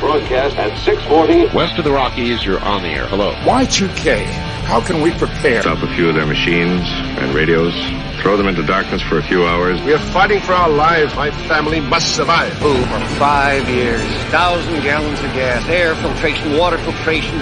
West at 640. West of the Rockies, you're on the air. Hello. Y2K. How can we prepare? Stop a few of their machines and radios. Throw them into darkness for a few hours. We are fighting for our lives. My family must survive. Oh, for five years. Thousand gallons of gas, air filtration, water filtration.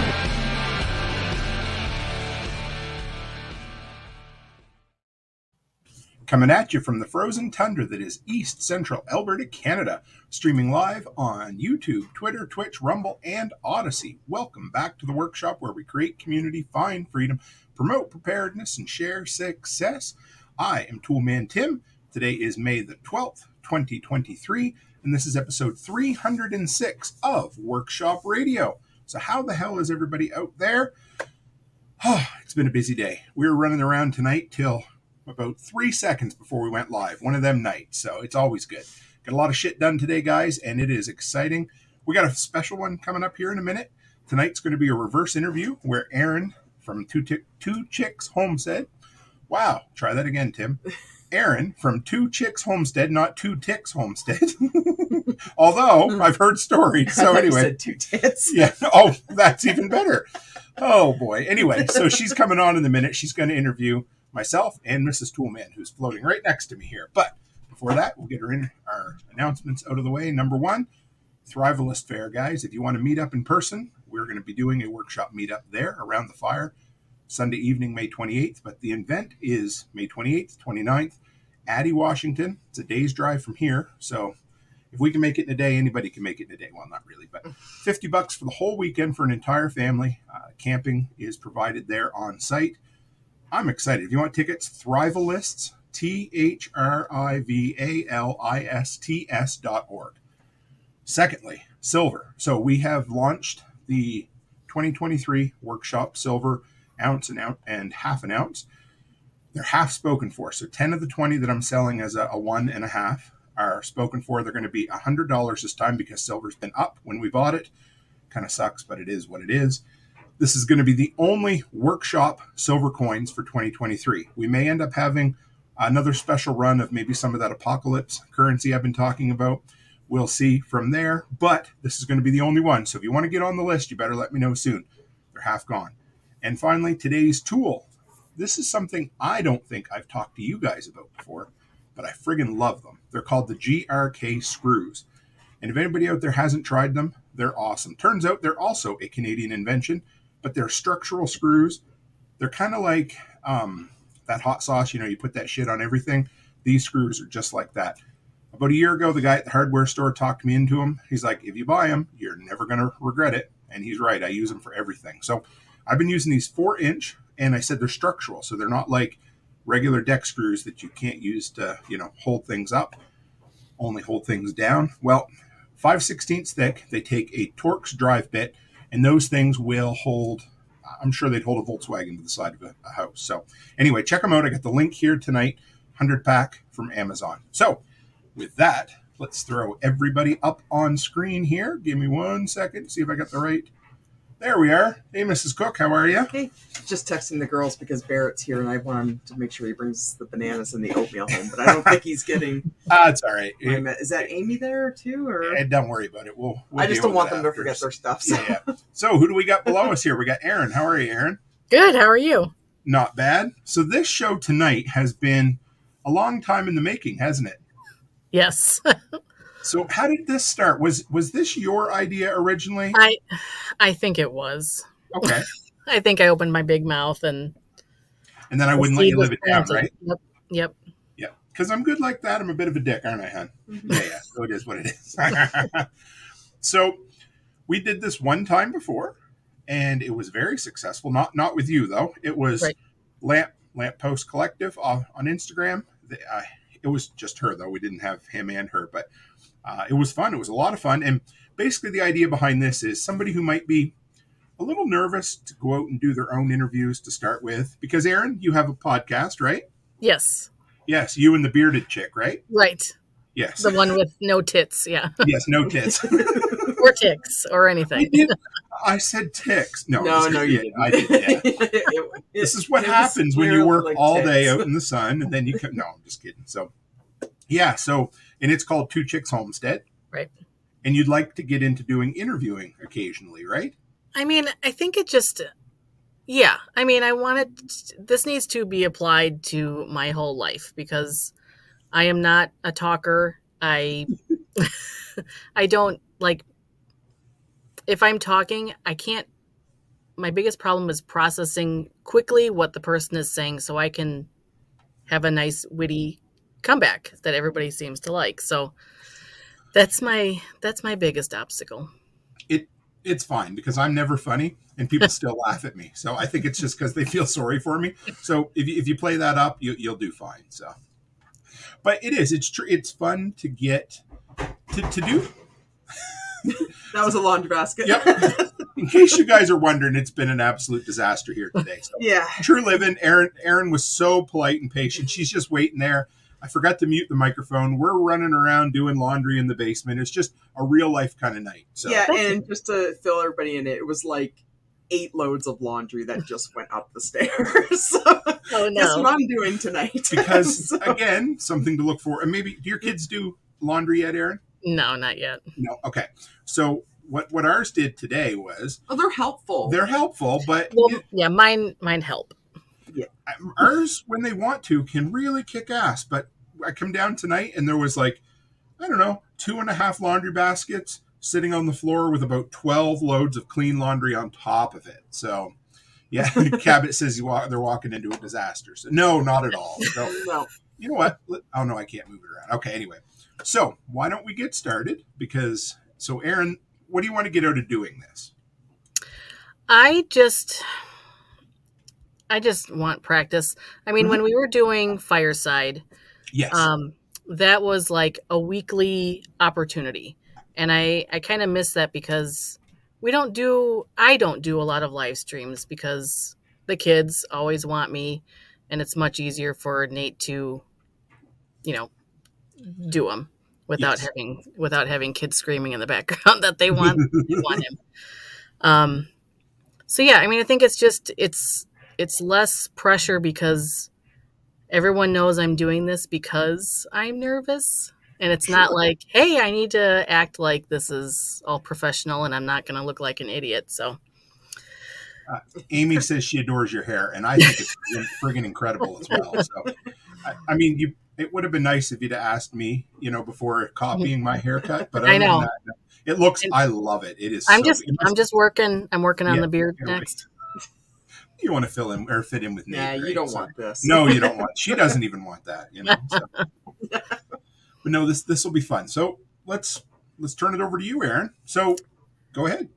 Coming at you from the frozen tundra that is east central Alberta, Canada. Streaming live on YouTube, Twitter, Twitch, Rumble, and Odysee. Welcome back to the workshop where we create community, find freedom, promote preparedness, and share success. I am Toolman Tim. Today is May the 12th, 2023, and this is episode 306 of Workshop Radio. So, how the hell is everybody out there? Oh, it's been a busy day. We were running around tonight till about three seconds before we went live. One of them nights, so it's always good. Got a lot of shit done today, guys, and it is exciting. We got a special one coming up here in a minute. Tonight's going to be a reverse interview where Erin from Two, T- Two Chicks Homestead. Wow, try that again, Tim. Erin from Two Chicks Homestead, not Two Ticks Homestead. Although hmm. I've heard stories. So anyway, said two tits. yeah. Oh, that's even better. Oh boy. Anyway, so she's coming on in a minute. She's going to interview myself and Mrs. Toolman, who's floating right next to me here. But before that, we'll get her in our announcements out of the way. Number one, Thrivalist Fair, guys. If you want to meet up in person, we're going to be doing a workshop meetup there around the fire Sunday evening, May 28th. But the event is May 28th, 29th, Addy, Washington. It's a day's drive from here. So if we can make it in a day, anybody can make it in a day. Well, not really, but 50 bucks for the whole weekend for an entire family. Uh, camping is provided there on site. I'm excited. If you want tickets, Thrivalists, T H R I V A L I S T S dot org. Secondly, silver. So we have launched the 2023 workshop silver ounce and out and half an ounce. They're half spoken for. So 10 of the 20 that I'm selling as a, a one and a half are spoken for. They're going to be $100 this time because silver's been up when we bought it. Kind of sucks, but it is what it is. This is going to be the only workshop silver coins for 2023. We may end up having another special run of maybe some of that apocalypse currency I've been talking about. We'll see from there, but this is going to be the only one. So if you want to get on the list, you better let me know soon. They're half gone. And finally, today's tool. This is something I don't think I've talked to you guys about before, but I friggin' love them. They're called the GRK screws. And if anybody out there hasn't tried them, they're awesome. Turns out they're also a Canadian invention, but they're structural screws. They're kind of like um, that hot sauce, you know, you put that shit on everything. These screws are just like that. About a year ago, the guy at the hardware store talked me into them. He's like, if you buy them, you're never going to regret it. And he's right. I use them for everything. So I've been using these four inch, and I said they're structural. So they're not like regular deck screws that you can't use to, you know, hold things up, only hold things down. Well, 5 16ths thick. They take a Torx drive bit, and those things will hold I'm sure they'd hold a Volkswagen to the side of a, a, house. So, anyway, check them out. I got the link here tonight 100 pack from Amazon. So, with that, let's throw everybody up on screen here. Give me one second, see if I got the right. There we are. Hey, Mrs. Cook, how are you? Hey, just texting the girls because Barrett's here, and I want him to make sure he brings the bananas and the oatmeal home. But I don't think he's getting. Ah, it's all right. my me- Is that Amy there too, or Eh, don't worry about it. We'll. we'll I just don't want them that to forget their stuff. So. Yeah, yeah. So, who do we got below us here? We got Erin. How are you, Erin? Good. How are you? Not bad. So, this show tonight has been a long time in the making, hasn't it? Yes. So, how did this start? Was was this your idea originally? I I think it was. Okay. I think I opened my big mouth and And then I wouldn't let you live it down, right? Yep. Yep. Yeah. Because I'm good like that. I'm a bit of a dick, aren't I, hon? Mm-hmm. Yeah, yeah. So it is what it is. so we did this one time before, and it was very successful. Not not with you though. It was Right. Lamp Lamp Post Collective uh, on Instagram. It was just her though. We didn't have him and her, but uh, it was fun. It was a lot of fun. And basically, the idea behind this is somebody who might be a little nervous to go out and do their own interviews to start with. Because Erin, you have a podcast, right? Yes. Yes, you and the bearded chick, right? Right. Yes. The one with no tits. Yeah. yes, no tits. or ticks or I anything. did. I said ticks. No, No, no, you didn't. I did. Yeah. It- This is what happens when you work like all day out in the sun, and then you come. No, I'm just kidding. So, yeah. So, and it's called Two Chicks Homestead. Right. and you'd like to get into doing interviewing occasionally, right? I mean, I think it just, yeah. I mean, I wanted this needs to be applied to my whole life because I am not a talker. I, I don't like. If I'm talking, I can't. My biggest problem is processing quickly what the person is saying, so I can have a nice witty comeback that everybody seems to like. So that's my that's my biggest obstacle. It it's fine because I'm never funny and people still laugh at me. So I think it's just because they feel sorry for me. So if you, if you play that up, you, you'll do fine. So, but it is it's true. It's fun to get to, to do. That was a laundry basket. Yep. In case you guys are wondering, it's been an absolute disaster here today. So yeah. True living. Erin Erin was so polite and patient. She's just waiting there. I forgot to mute the microphone. We're running around doing laundry in the basement. It's just a real life kind of night. So Yeah, and just to fill everybody in, it was like eight loads of laundry that just went up the stairs. so Oh That's what! I'm doing tonight. because So- again, something to look for. And maybe do your kids do laundry yet, Erin? No, not yet. No. Okay. So what what ours did today was oh, they're helpful. they're helpful, but Well, it- yeah, mine mine help. yeah ours when they want to can really kick ass. But I come down tonight and there was like I don't know two and a half laundry baskets sitting on the floor with about twelve loads of clean laundry on top of it. So. Yeah, Cabot says you walk, they're walking into a disaster. So, no, not at all. So, no. you know what? Oh no, I can't move it around. Okay, anyway. So why don't we get started? Because so Erin, what do you want to get out of doing this? I just I just want practice. I mean, Mm-hmm. when we were doing Fireside, Yes. um that was like a weekly opportunity. And I I kind of miss that because we don't do I don't do a lot of live streams because the kids always want me and it's much easier for Nate to you know do them without Yes. having without having kids screaming in the background that they want they want him. Um, so yeah, I mean, I think it's just it's it's less pressure because everyone knows I'm doing this because I'm nervous, and it's not like, hey, I need to act like this is all professional and I'm not going to look like an idiot. So Amy says she adores your hair, and I think it's friggin' incredible as well. So, I, I mean, you it would have been nice if you'd have asked me, you know, before copying my haircut. But I know. that, it looks. And- I love it. It is. I'm so- just must- I'm just working I'm working on Yeah, the beard anyway. next. You want to fill in or fit in with Nate? Nah, you don't So- want this. No, you don't want. She doesn't even want that. You know. So. But no, this this will be fun. So let's let's turn it over to you, Erin. So go ahead.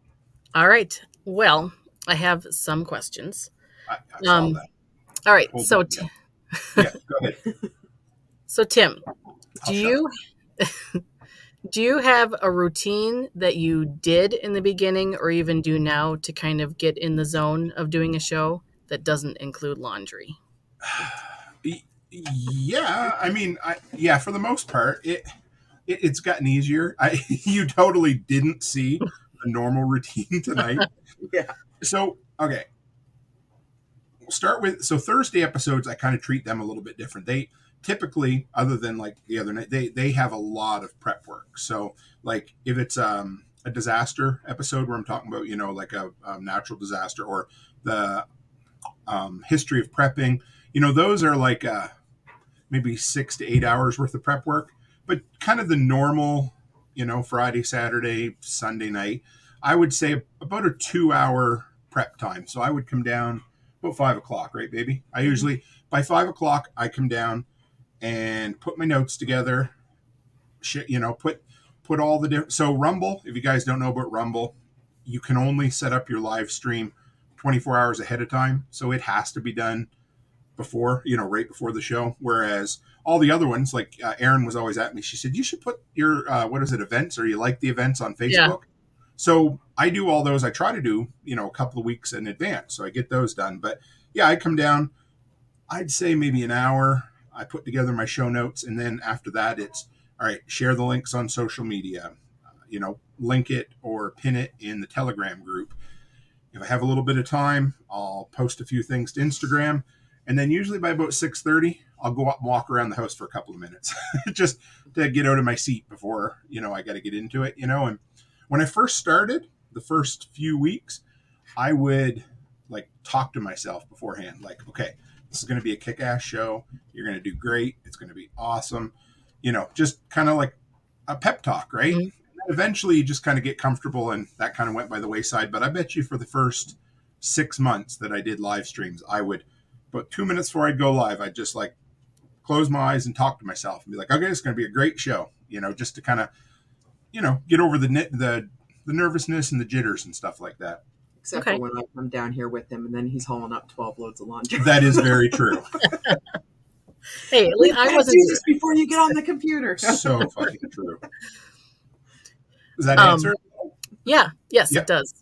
All right. Well, I have some questions. I, I saw Um, that. All right. Hold So on, t- Yeah, go ahead. so Tim, I'll do you do you have a routine that you did in the beginning or even do now to kind of get in the zone of doing a show that doesn't include laundry Yeah, I mean, I, yeah, for the most part, it, it it's gotten easier. I you totally didn't see the normal routine tonight. Yeah. So okay, we'll start with so Thursday episodes. I kind of treat them a little bit different. They typically, other than like the other night, they they have a lot of prep work. So like if it's um a disaster episode where I'm talking about you know like a, a natural disaster or the um, history of prepping, you know those are like uh, maybe six to eight hours worth of prep work. But kind of the normal, you know, Friday, Saturday, Sunday night, I would say about a two hour prep time. So I would come down about five o'clock, right, baby? I usually by five o'clock I come down and put my notes together. Shit, you know, put put all the different. So Rumble, if you guys don't know about Rumble, you can only set up your live stream 24 hours ahead of time. So it has to be done before, you know, right before the show. Whereas all the other ones, like uh, Erin was always at me, she said, you should put your, uh, what is it, events or you like the events on Facebook. Yeah. So I do all those. I try to do, you know, a couple of weeks in advance. So I get those done. But yeah, I come down, I'd say maybe an hour. I put together my show notes. And then after that, it's, all right, share the links on social media, uh, you know, link it or pin it in the Telegram group. If I have a little bit of time, I'll post a few things to Instagram, and then usually by about six thirty, I'll go up and walk around the house for a couple of minutes just to get out of my seat before, you know, I got to get into it, you know. And when I first started, the first few weeks, I would like talk to myself beforehand, like, okay, this is going to be a kick ass show. You're going to do great. It's going to be awesome. You know, just kind of like a pep talk, right? Mhm. Eventually, you just kind of get comfortable, and that kind of went by the wayside. But I bet you for the first six months that I did live streams, I would, about two minutes before I'd go live, I'd just like close my eyes and talk to myself and be like, okay, it's going to be a great show, you know, just to kind of, you know, get over the the the nervousness and the jitters and stuff like that. Except Okay. for when I come down here with him, and then he's hauling up twelve loads of laundry. That is very true. Hey, at least I wasn't. do this before you get on the computer. so fucking true. Does that Um, answer? Yeah, yes, Yeah. it does.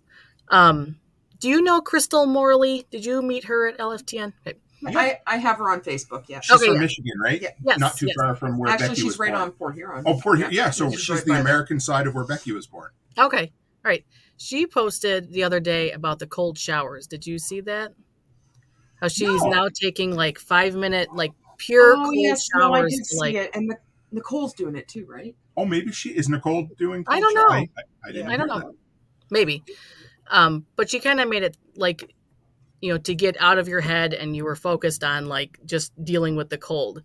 Um, do you know Crystal Morley? Did you meet her at LFTN? Okay. I, I have her on Facebook. Yeah, She's okay, from yeah. Michigan, right? Yeah. Yes, Not too yes. far from where actually, Becky she's was right born. on Port Huron. Oh, Port Huron. Yeah, so she's she's, right the by American side of where Becky was born. Okay, all right. She posted the other day about the cold showers. Did you see that? How she's No. now taking like five minute, like pure oh cold yes, no, I did to, see like it, and the, Nicole's doing it too, right? Oh, maybe she is Nicole doing. I don't shower? know. I, I, I, didn't I don't hear know. maybe, um, but she kind of made it like you know to get out of your head, and you were focused on like just dealing with the cold.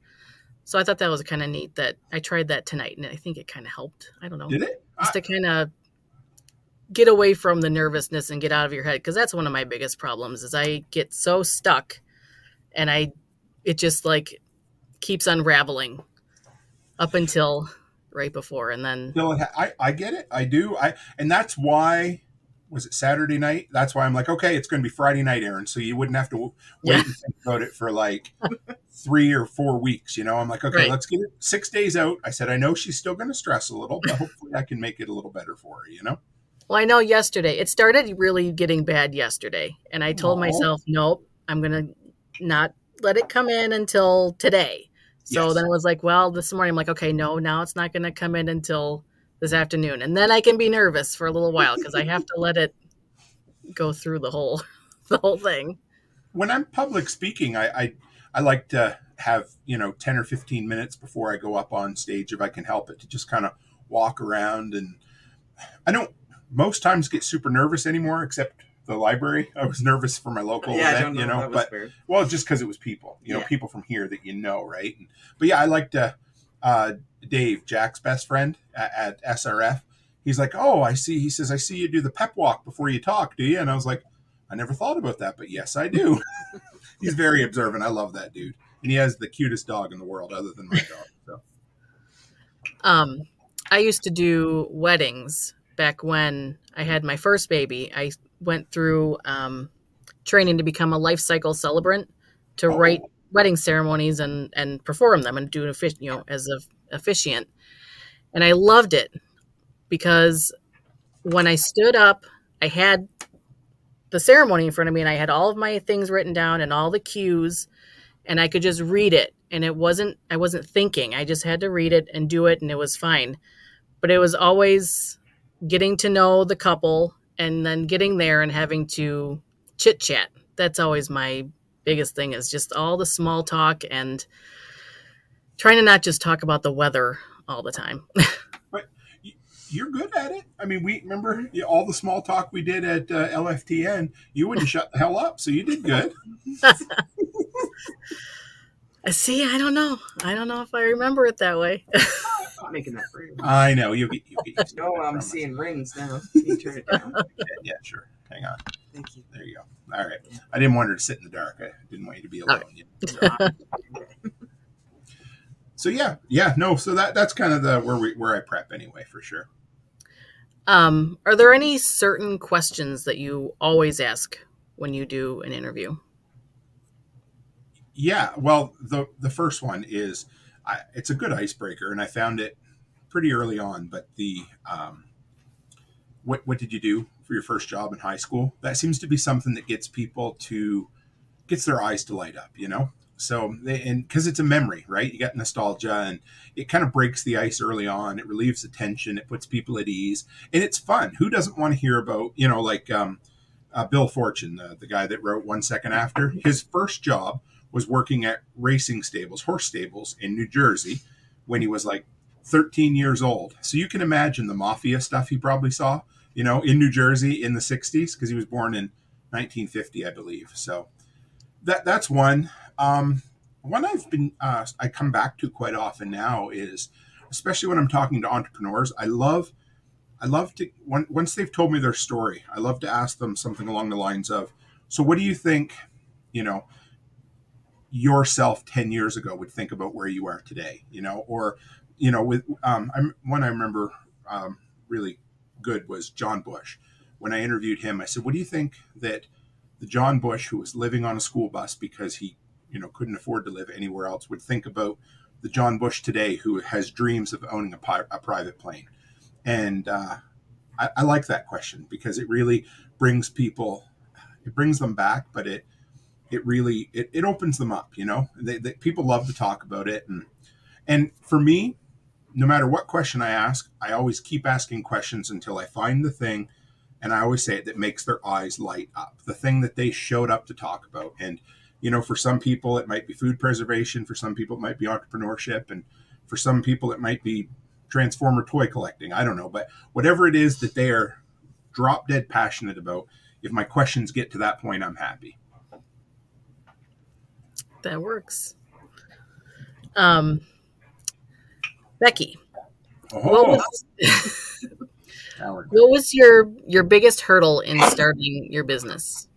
So I thought that was kind of neat. That I tried that tonight, and I think it kind of helped. I don't know. That. Did it? just to kind of get away from the nervousness and get out of your head because that's one of my biggest problems is i get so stuck and i it just like keeps unraveling up until right before and then ha- I, I get it. I do. I and that's why was it Saturday night? That's why I'm like, okay, it's going to be Friday night, Erin. So you wouldn't have to wait Yeah. and think about it for like three or four weeks. You know, I'm like, okay, Right. let's get it six days out. I said, I know she's still going to stress a little, but hopefully I can make it a little better for her. You know, well i know yesterday it started really getting bad yesterday and i told Aw. myself nope i'm gonna not let it come in until today so Yes. then I was like well this morning i'm like okay no now it's not gonna come in until this afternoon and then i can be nervous for a little while because i have to let it go through the whole the whole thing when I'm public speaking, I, I I like to have you know ten or fifteen minutes before I go up on stage, if I can help it, to just kind of walk around and I don't most times get super nervous anymore, except the library. I was nervous for my local yeah, I event, don't know. you know, that was but weird. well, just because it was people, you know, Yeah. people from here that you know, right? And, but yeah, I like to. Uh, Dave, Jack's best friend at, at SRF, he's like, "Oh, I see." He says, "I see you do the pep walk before you talk, do you?" And I was like, "I never thought about that, but yes, I do." he's very observant. I love that dude, and he has the cutest dog in the world, other than my dog. So um i used to do weddings back when i had my first baby i went through um training to become a life cycle celebrant to Oh. write wedding ceremonies and and perform them and do an offic- you know as a officiant. And i loved it because when i stood up i had the ceremony in front of me and i had all of my things written down and all the cues and i could just read it. And it wasn't i wasn't thinking. I just had to read it and do it and it was fine. But it was always getting to know the couple and then getting there and having to chit chat that's always my biggest thing is just all the small talk and trying to not just talk about the weather all the time but you're good at it. I mean, we remember all the small talk we did at uh, LFTN. You wouldn't shut the hell up, so you did good. see i don't know i don't know if i remember it that way I'm making that for you. I know you get you get. used to No, I I'm promise. seeing rings now. Can you turn it down? Yeah, yeah, sure. Hang on. Thank you. There you go. All right. I didn't want her to sit in the dark. I didn't want you to be alone. you know, so. So yeah, yeah, no. So that that's kind of the where we where I prep anyway for sure. um, are there any certain questions that you always ask when you do an interview Yeah, well, the the first one is I, it's a good icebreaker, and I found it pretty early on. But the um, what what did you do for your first job in high school? That seems to be something that gets people to gets their eyes to light up, you know. So they, and because it's a memory, right? You got nostalgia, and it kind of breaks the ice early on. It relieves the tension. It puts people at ease, and it's fun. Who doesn't want to hear about you know like um, uh, Bill Forstchen, the, the guy that wrote One Second After? His first job was working at racing stables, horse stables in New Jersey when he was like 13 years old. So you can imagine the mafia stuff he probably saw, you know, in New Jersey in the 60s because he was born in 1950, I believe. So that that's one. Um, one I've been uh, I come back to quite often now is, especially when I'm talking to entrepreneurs, I love I love to when, once they've told me their story, I love to ask them something along the lines of, "So, what do you think? You know, yourself ten years ago would think about where you are today? You know, or you know, with um, I'm one I remember um, really good was John Bush. When I interviewed him, I said, "What do you think that the John Bush who was living on a school bus because he, you know, couldn't afford to live anywhere else would think about the John Bush today who has dreams of owning a, pi- a private plane?" And uh, I, I like that question because it really brings people, it brings them back, but it it really it, it opens them up. You know, they, they, people love to talk about it, and and for me, no matter what question I ask, I always keep asking questions until I find the thing, and I always say it that makes their eyes light up, the thing that they showed up to talk about, and you know, for some people it might be food preservation, for some people it might be entrepreneurship, and for some people it might be transformer toy collecting. I don't know, but whatever it is that they are drop dead passionate about, if my questions get to that point, I'm happy. That works. Um, Becky, what Oh, was, what was your your biggest hurdle in starting your business?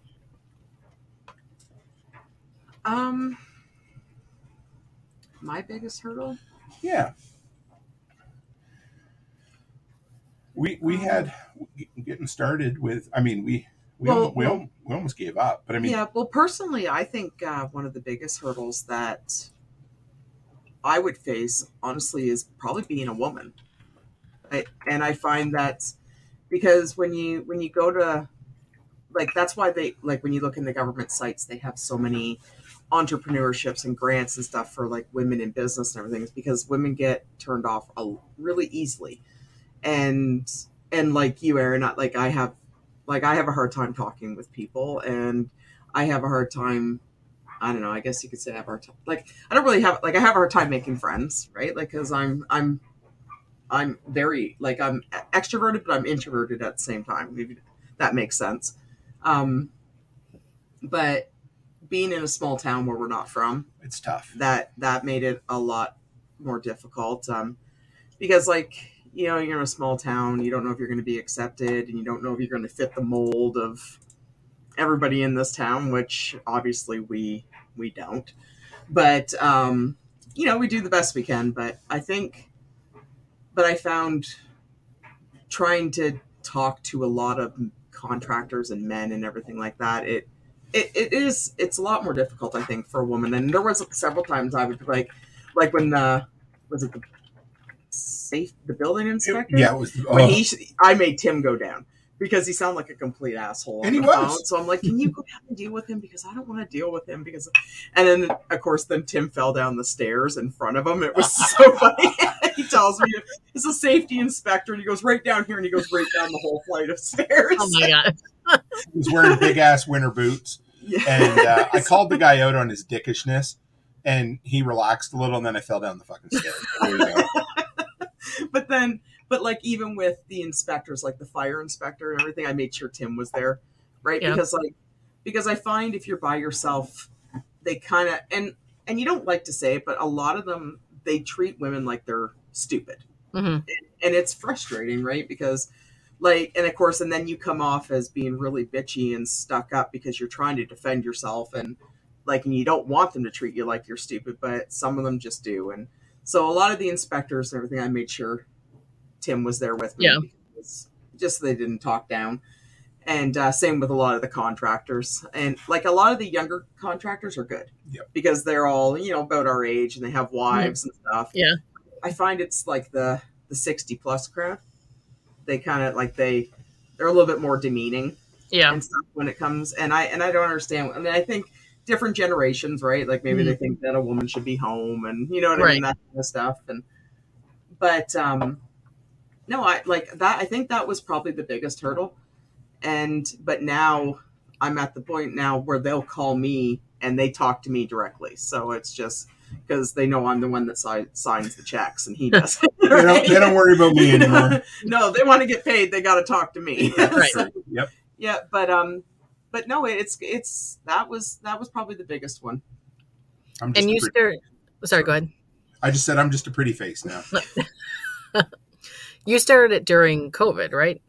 Um, my biggest hurdle. Yeah. We we had getting started with. I mean, we we Well, al- we, al- we almost gave up, but I mean, yeah, well, personally, I think uh, one of the biggest hurdles that I would face, honestly, is probably being a woman. I, and I find that because when you when you go to like that's why they like when you look in the government sites, they have so many entrepreneurships and grants and stuff for like women in business and everything is because women get turned off a, really easily and and like you Erin not like i have like i have a hard time talking with people and i have a hard time i don't know i guess you could say i have a hard time like i don't really have like i have a hard time making friends right like because i'm i'm i'm very like i'm extroverted but i'm introverted at the same time maybe that makes sense um but being in a small town where we're not from it's tough. that that made it a lot more difficult um, because like you know you're in a small town you don't know if you're going to be accepted and you don't know if you're going to fit the mold of everybody in this town which obviously we we don't. But um, you know we do the best we can but i think but i found trying to talk to a lot of contractors and men and everything like that it it, it is it's a lot more difficult i think for a woman. And there was several times i would be like like when the was it the safe the building inspector yeah, it was. when oh, he i made tim go down because he sounded like a complete asshole And he was. phone. so i'm like can you go down and deal with him because i don't want to deal with him because and then of course then tim fell down the stairs in front of him it was so funny he tells me it's a safety inspector and he goes right down here and he goes right down the whole flight of stairs Oh my god! he was wearing big ass winter boots, Yeah. and uh, I called the guy out on his dickishness, and he relaxed a little, and then I fell down the fucking stairs. There you go. but then but like even with the inspectors like the fire inspector and everything i made sure tim was there right Yeah. because like because i find if you're by yourself they kind of and and you don't like to say it but a lot of them they treat women like they're stupid hmm and it's frustrating right because like and of course and then you come off as being really bitchy and stuck up because you're trying to defend yourself and like and you don't want them to treat you like you're stupid but some of them just do and so a lot of the inspectors and everything i made sure tim was there with me Yeah. because just so they didn't talk down. And uh, same with a lot of the contractors. And like a lot of the younger contractors are good Yep. because they're all you know about our age and they have wives and stuff. Yeah. i find it's like the the 60 plus crowd they kind of like they they're a little bit more demeaning Yeah, and stuff when it comes and i and i don't understand. I mean i think different generations right like maybe they think that a woman should be home and you know what i mean that kind of stuff and but um no i like that i think that was probably the biggest hurdle and but now i'm at the point now where they'll call me and they talk to me directly. So it's just because they know I'm the one that si- signs the checks, and he does. They don't, they don't worry about me anymore. no, they want to get paid. They got to talk to me. Right. So, Yep. yeah, but um, but no, it's it's that was that was probably the biggest one. I'm just And a you pretty- start. Sorry, go ahead. I just said I'm just a pretty face now. You started it during COVID, right?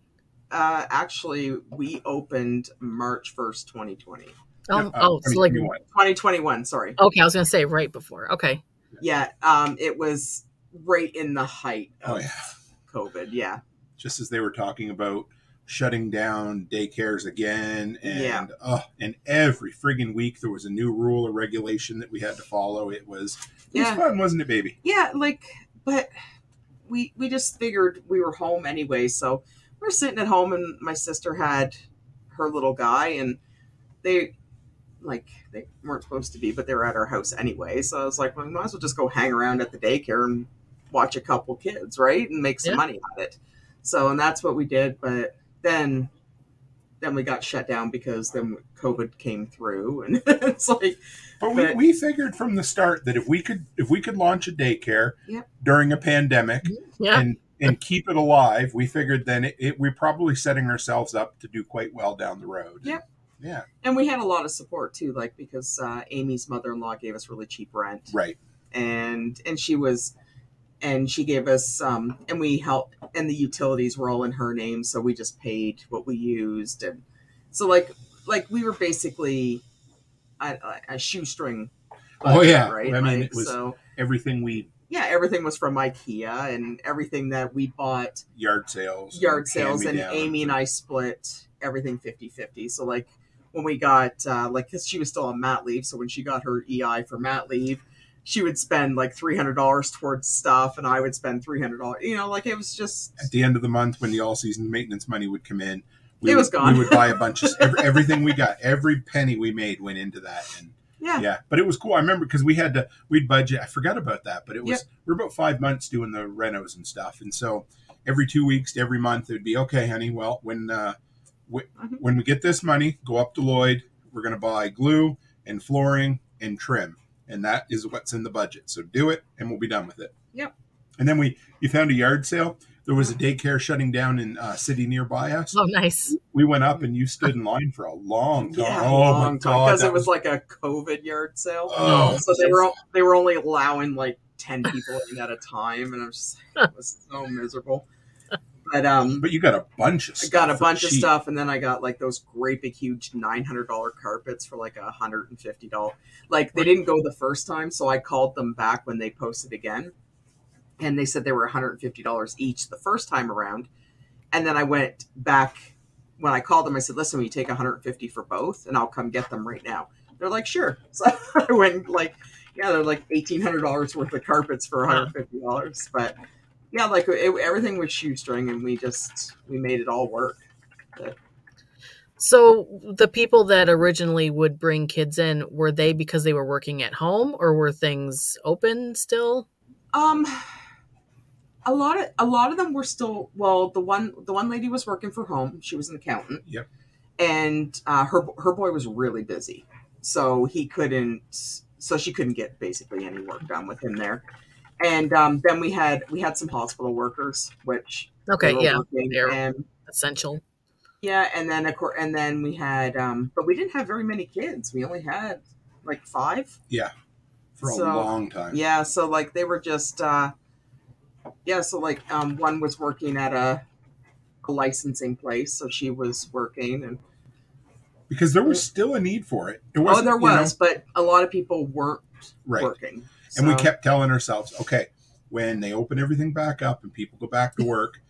Uh, actually, we opened March first, 2020. Oh, Uh, oh, so like 2021. 2021, sorry. okay. I was gonna say right before. Okay, Yeah, um, it was right in the height of Oh yeah. COVID. Yeah, Just as they were talking about shutting down daycares again, and Yeah. oh, and every friggin' week there was a new rule or regulation that we had to follow. It was it Yeah. was fun, wasn't it, baby? yeah, like, but we we just figured we were home anyway, so we are sitting at home, and my sister had her little guy, and they like they weren't supposed to be, but they were at our house anyway. So I was like, well, we might as well just go hang around at the daycare and watch a couple kids, right, and make some Yeah. money at it. So and that's what we did, but then then we got shut down because then COVID came through, and it's like But we, But- we figured from the start that if we could if we could launch a daycare Yep. during a pandemic yeah, and and keep it alive, we figured then it, it, we're probably setting ourselves up to do quite well down the road. Yep. Yeah. and we had a lot of support too, like because uh, Amy's mother-in-law gave us really cheap rent. Right. and and she was and she gave us um and we helped and the utilities were all in her name so we just paid what we used and so like like we were basically a, a- a shoestring Oh, yeah. right I mean, Like, it was- so Everything we yeah everything was from ikea and everything that we bought yard sales, yard sales and hand-me-downs. amy and i split everything 50-50 so like when we got uh like because she was still on mat leave so when she got her ei for mat leave she would spend like $300 towards stuff and i would spend $300 you know like it was just At the end of the month, when the all season maintenance money would come in, we It was would, gone. We would buy a bunch of every, everything we got. Every penny we made went into that, and yeah yeah. But it was cool. I remember because we had to we'd budget. I forgot about that, but it was Yep. we are about five months doing the renos and stuff, and so every two weeks to every month it would be okay, honey. Well, when uh, w- Mhm. when we get this money, go up to Lloyd. We're going to buy glue and flooring and trim, and that is what's in the budget. So do it, and we'll be done with it. Yep. And then we you found a yard sale. There was a daycare shutting down in a city nearby us. oh nice. We went up and you stood in line for a long time. yeah oh long my time god! because that it was like a covid yard sale Oh, so they were they were only allowing like 10 people in at a time and i was just it was so miserable but um But you got a bunch of I stuff. got a bunch of stuff, and then I got like those great big huge nine hundred dollar carpets for like a hundred and fifty dollar. Like they didn't go the first time, so I called them back when they posted again, and they said they were one hundred and fifty dollars each the first time around, and then I went back when I called them. I said, "Listen, will you take one hundred fifty for both, and I'll come get them right now." They're like, "Sure." So I went like, yeah, they're like eighteen hundred dollars worth of carpets for one hundred fifty dollars, but yeah, like it, everything was shoestring, and we just we made it all work. So the people that originally would bring kids in were they because they were working at home, or were things open still? Um, a lot of a lot of them were still well. The one the one lady was working for home. She was an accountant. Yep. And uh, her her boy was really busy, so he couldn't. So she couldn't get basically any work done with him there. And um, then we had we had some hospital workers, which Okay, were yeah, they're- and essential. yeah, and then of course, and then we had, um, but we didn't have very many kids. We only had like five. Yeah, for a long time. Yeah, so like they were just uh yeah, so like um one was working at a, a licensing place, so she was working and Because there was still a need for it. It oh wasn't, there you know, was, but a lot of people weren't right. working. And we kept telling ourselves, okay, when they open everything back up and people go back to work,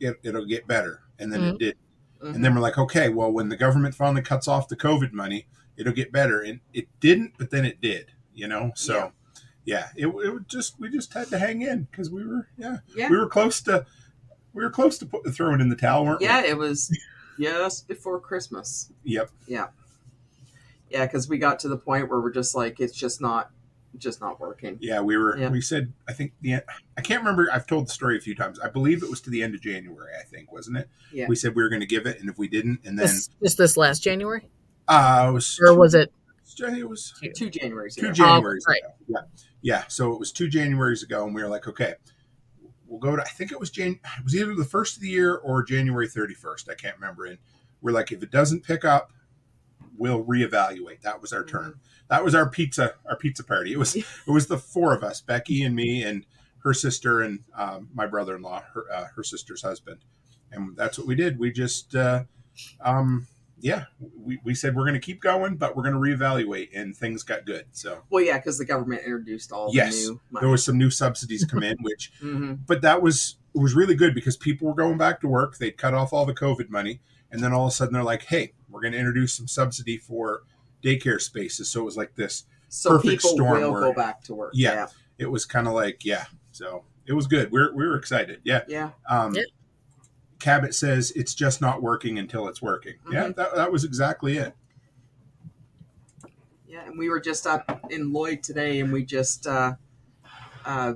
it, it'll get better. And then it did. Mhm. And then we're like, okay, well, when the government finally cuts off the COVID money, it'll get better. And it didn't, but then it did, you know? So, yeah, it, it would just, we just had to hang in because we were, yeah, yeah. we were close to, we were close to put, throwing in the towel, weren't we? Yeah, it was just before Christmas. Yep. Yeah. Yeah, because we got to the point where we're just like, it's just not, just not working. Yeah, we were. Yeah. We said. I think the. I can't remember. I've told the story a few times. I believe it was to the end of January. I think wasn't it? Yeah. We said we were going to give it, and if we didn't, and then This, just this last January, uh, it was or was it? I think it was Two Januaries. two ago. Januaries right. ago. Yeah, yeah. So it was two Januaries ago, and we were like, okay, we'll go to. I think it was Jan. It was either the first of the year or January thirty first. I can't remember. And we're like, if it doesn't pick up, we'll reevaluate. That was our turn. That was our pizza. Our pizza party. It was. It was the four of us: Becky and me, and her sister, and um, my brother in law, her uh, her sister's husband. And that's what we did. We just. Uh, um, yeah, we, we said we're going to keep going, but we're going to reevaluate, and things got good. So Well, yeah, because the government introduced all Yes, the new money. there was some new subsidies come in, which hmm but that was it was really good because people were going back to work. They'd cut off all the COVID money, and then all of a sudden they're like, "Hey, we're going to introduce some subsidy for daycare spaces." So it was like this. So perfect people storm will where- go back to work. Yeah. It was kind of like, yeah. So it was good. We're we were excited. Yeah. Yeah. Um, Yeah. Cabot says it's just not working until it's working. Yeah, Mhm. that, that was exactly it. Yeah. And we were just up in Lloyd today and we just, uh, uh,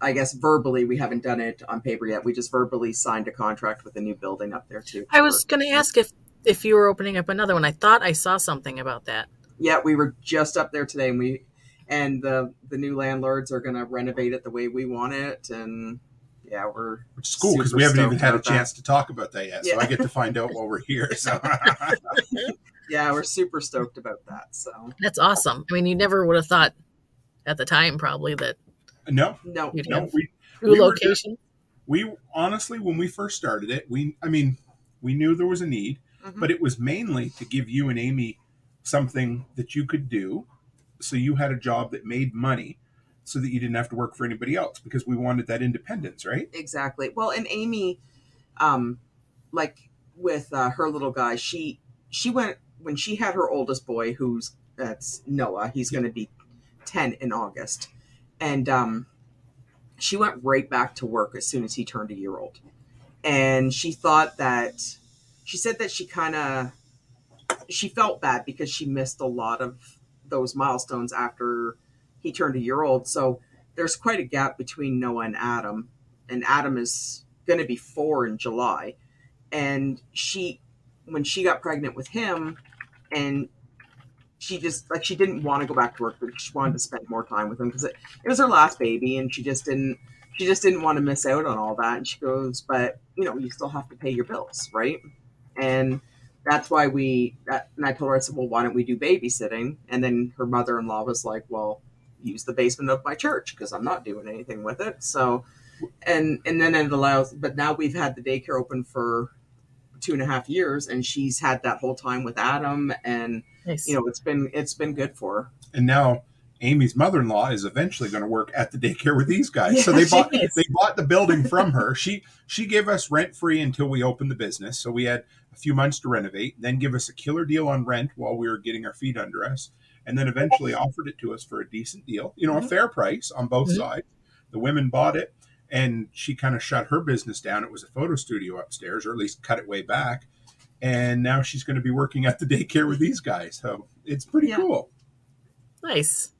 I guess verbally, we haven't done it on paper yet. We just verbally signed a contract with a new building up there too. I was going to ask if if you were opening up another one. I thought I saw something about that. Yeah, we were just up there today, and we and the the new landlords are going to renovate it the way we want it, and yeah, we're Which is cool because we haven't even had a about that. chance to talk about that yet. So I get to find out while we're here. So yeah we're super stoked about that. So That's awesome. I mean, you never would have thought at the time probably that no, no, you'd no, have we new we were location. we honestly when we first started it, we I mean we knew there was a need, Mhm. but it was mainly to give you and Amy something that you could do, so you had a job that made money, so that you didn't have to work for anybody else because we wanted that independence, right? exactly. Well, and Amy, um, like with uh, her little guy, she she went when she had her oldest boy, who's that's Noah. He's going to be ten in August, and um, she went right back to work as soon as he turned a year old, and she thought that she said that she kind of she felt bad because she missed a lot of those milestones after he turned a year old. So there's quite a gap between Noah and Adam, and Adam is going to be four in July. And she, when she got pregnant with him, and she just like she didn't want to go back to work, but she wanted to spend more time with him because it, it was her last baby, and she just didn't she just didn't want to miss out on all that. And she goes, but you know, you still have to pay your bills, right? And that's why we that, and I told her I said, well, why don't we do babysitting? And then her mother in law was like, well, use the basement of my church because I'm not doing anything with it. So, and and then it allows. But now we've had the daycare open for two and a half years, and she's had that whole time with Adam, and Nice. you know it's been it's been good for her. And now Amy's mother-in-law is eventually going to work at the daycare with these guys. so they bought is. they bought the building from her. She she gave us rent free until we opened the business. So we had a few months to renovate, then give us a killer deal on rent while we were getting our feet under us, and then eventually offered it to us for a decent deal, you know, a Mhm. fair price on both Mhm. sides. The women bought it and she kind of shut her business down. It was a photo studio upstairs, or at least cut it way back. And now she's going to be working at the daycare with these guys. So it's pretty Yeah. cool. Nice.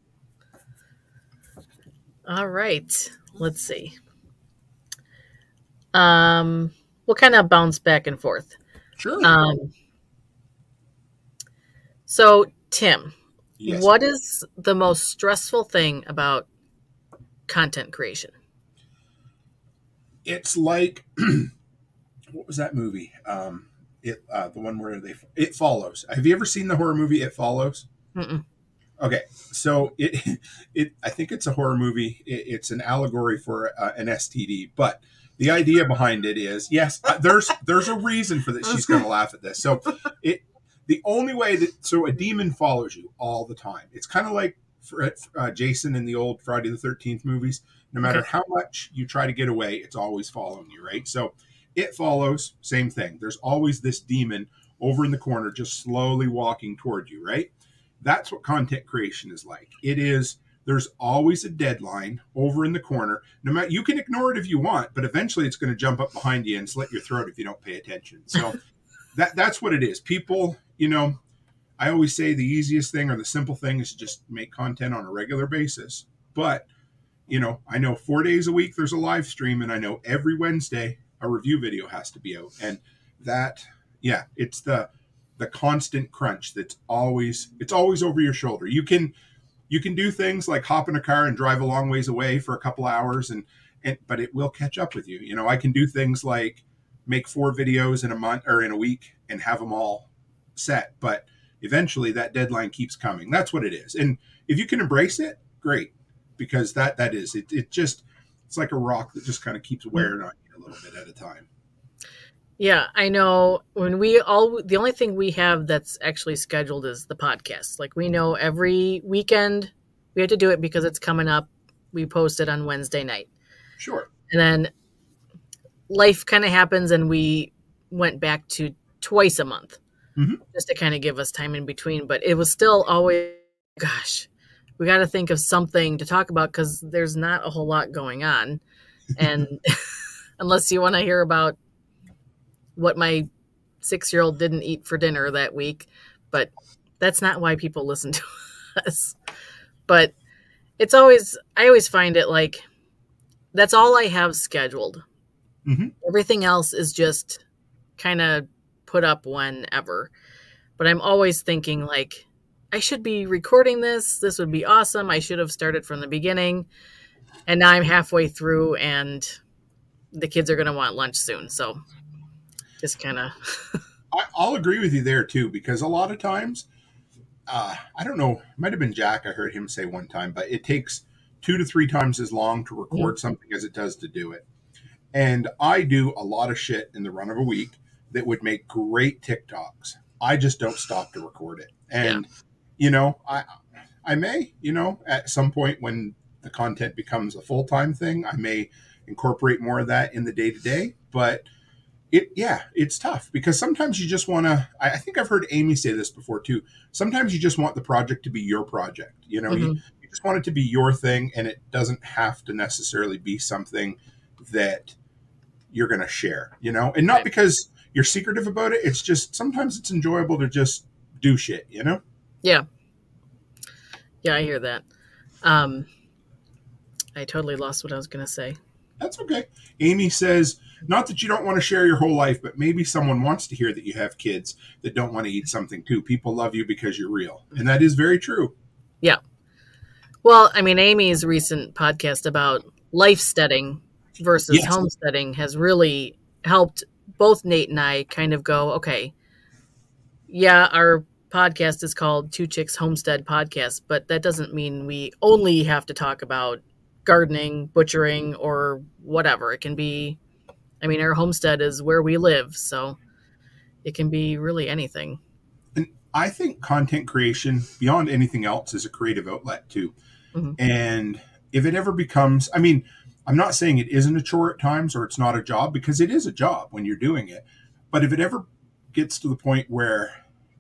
All right. Let's see. Um, we'll kind of bounce back and forth. Sure. Um, so Tim, Yes. what is the most stressful thing about content creation? it's like what was that movie? Um, it uh, the one where they it follows. Have you ever seen the horror movie It Follows? Mm-mm. Okay, so it it I think it's a horror movie. It, it's an allegory for uh, an STD, but the idea behind it is yes, there's there's a reason for this. She's going to laugh at this. So it the only way that so a demon follows you all the time. It's kind of like for, uh, Jason in the old Friday the Thirteenth movies. No matter Okay. how much you try to get away, it's always following you, right? So it follows, same thing. There's always this demon over in the corner, just slowly walking toward you, right? That's what content creation is like. It is. There's always a deadline over in the corner. No matter you can ignore it if you want, but eventually it's going to jump up behind you and slit your throat if you don't pay attention. So that that's what it is. People, you know, I always say the easiest thing or the simple thing is to just make content on a regular basis. But you know, I know four days a week there's a live stream, and I know every Wednesday a review video has to be out. And that, yeah, it's the the constant crunch that's always it's always over your shoulder. You can you can do things like hop in a car and drive a long ways away for a couple hours and and but it will catch up with you. You know, I can do things like make four videos in a month or in a week and have them all set, but eventually that deadline keeps coming. That's what it is. And if you can embrace it, great. Because that that is it it just it's like a rock that just kind of keeps wearing on you a little bit at a time. Yeah, I know when we all the only thing we have that's actually scheduled is the podcast. Like we know every weekend we have to do it because it's coming up. We post it on Wednesday night. Sure. And then life kind of happens and we went back to twice a month Mhm. just to kind of give us time in between, but it was still always gosh, we got to think of something to talk about cuz there's not a whole lot going on. And unless you want to hear about what my six year old didn't eat for dinner that week, but that's not why people listen to us. But it's always, I always find it like that's all I have scheduled. Mhm. Everything else is just kind of put up whenever. But I'm always thinking, like, I should be recording this. This would be awesome. I should have started from the beginning. And now I'm halfway through, and the kids are going to want lunch soon. So just kind of I, I'll agree with you there too, because a lot of times, uh, I don't know, it might have been Jack. I heard him say one time, but it takes two to three times as long to record something as it does to do it. And I do a lot of shit in the run of a week that would make great TikToks. I just don't stop to record it. And you know, I I may, you know, at some point when the content becomes a full time thing, I may incorporate more of that in the day to day. But it yeah it's tough because sometimes you just want to I, I think i've heard amy say this before too sometimes you just want the project to be your project you know you, you just want it to be your thing and it doesn't have to necessarily be something that you're going to share you know and not Right. because you're secretive about it it's just sometimes it's enjoyable to just do shit you know Yeah. Yeah, I hear that. Um I totally lost what I was going to say. that's okay amy says not that you don't want to share your whole life but maybe someone wants to hear that you have kids that don't want to eat something too people love you because you're real and that is very true Yeah. Well, I mean Amy's recent podcast about lifesteading versus Yes. homesteading has really helped both Nate and I kind of go, okay, yeah, our podcast is called Two Chicks Homestead Podcast, but that doesn't mean we only have to talk about gardening, butchering, or whatever. It can be, I mean, our homestead is where we live, so it can be really anything. And I think content creation, beyond anything else, is a creative outlet too. Mhm. And if it ever becomes, I mean, I'm not saying it isn't a chore at times or it's not a job because it is a job when you're doing it. But if it ever gets to the point where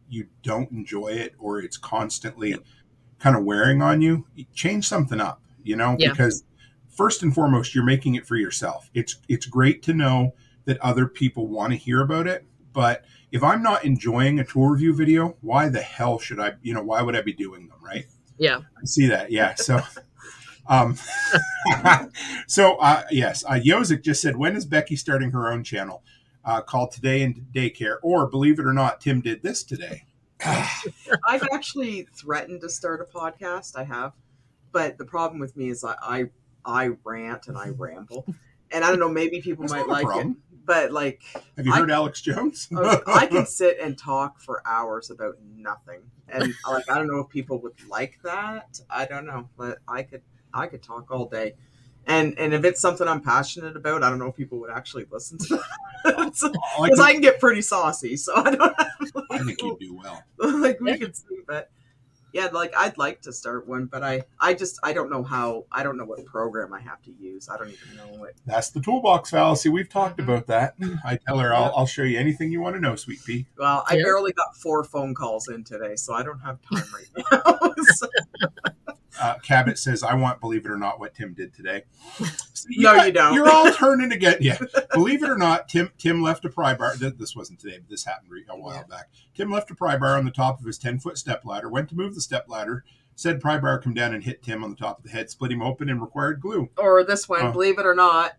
you don't enjoy it or it's constantly kind of wearing on you, change something up, you know, Yeah. because first and foremost, you're making it for yourself. It's it's great to know that other people want to hear about it, but if I'm not enjoying a tour review video, why the hell should I, you know, why would I be doing them, right? Yeah. I see that. Yeah. So, um, so, uh, yes, uh, Yozik just said, when is Becky starting her own channel? Uh, called Today in Daycare, or believe it or not, Tim did this today. I've actually threatened to start a podcast. I have, but the problem with me is I I, I rant and I ramble, and I don't know. Maybe people might like it, but like Have you I- heard Alex Jones? Oh, I I can sit and talk for hours about nothing, and like I don't know if people would like that. I don't know, but I could I could talk all day, and and if it's something I'm passionate about, I don't know if people would actually listen to that. Because Like, I can get pretty saucy, so I don't have I think you do well. like we could see, but yeah, like I'd like to start one, but I I just I don't know how I don't know what program I have to use. I don't even know what. That's the toolbox fallacy. We've talked Mhm. about that. I tell her, I'll, I'll show you anything you want to know, sweet pea. Well, I Yeah. barely got four phone calls in today, so I don't have time right now. So- Uh, Cabot says, I want, believe it or not, what Tim did today. So No, you don't. You're all turning again. Yeah. believe it or not, Tim Tim left a pry bar. This wasn't today, but this happened a while back. Tim left a pry bar on the top of his 10 foot step ladder, went to move the step ladder, said pry bar come down and hit Tim on the top of the head, split him open, and required glue. or this one, Oh. believe it or not,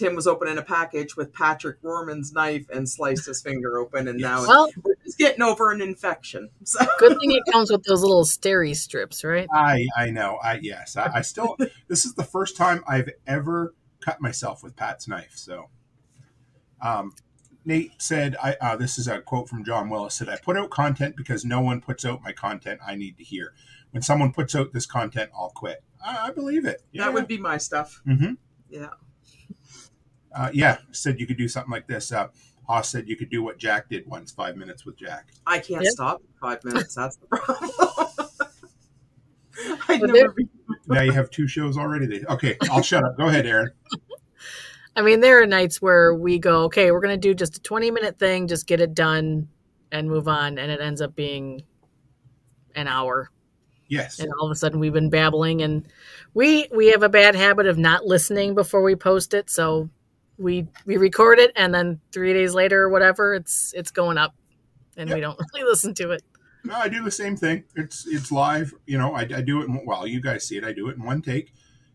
Tim was opening a package with Patrick Rohrman's knife and sliced his finger open, and now Well, we're just getting over an infection. So good thing it comes with those little steri strips, right? I I know. I yes. I, I still. this is the first time I've ever cut myself with Pat's knife. So, um, Nate said, "I uh, this is a quote from John Willis. Said I put out content because no one puts out my content I need to hear. When someone puts out this content, I'll quit. I, I believe it. that would be my stuff. hmm Yeah. Uh, yeah, said you could do something like this. Uh, Haas said you could do what Jack did once, five minutes with Jack. I can't Yep. stop five minutes. That's the problem. I'd never. Now you have two shows already. Okay, I'll shut up. Go ahead, Erin. I mean, there are nights where we go, okay, we're going to do just a 20 minute thing, just get it done and move on. And it ends up being an hour. Yes. And all of a sudden we've been babbling and we, we have a bad habit of not listening before we post it. So we, we record it and then three days later or whatever, it's, it's going up and we don't really listen to it. No, I do the same thing. It's it's live. You know, I, I do it. In, well, you guys see it. I do it in one take,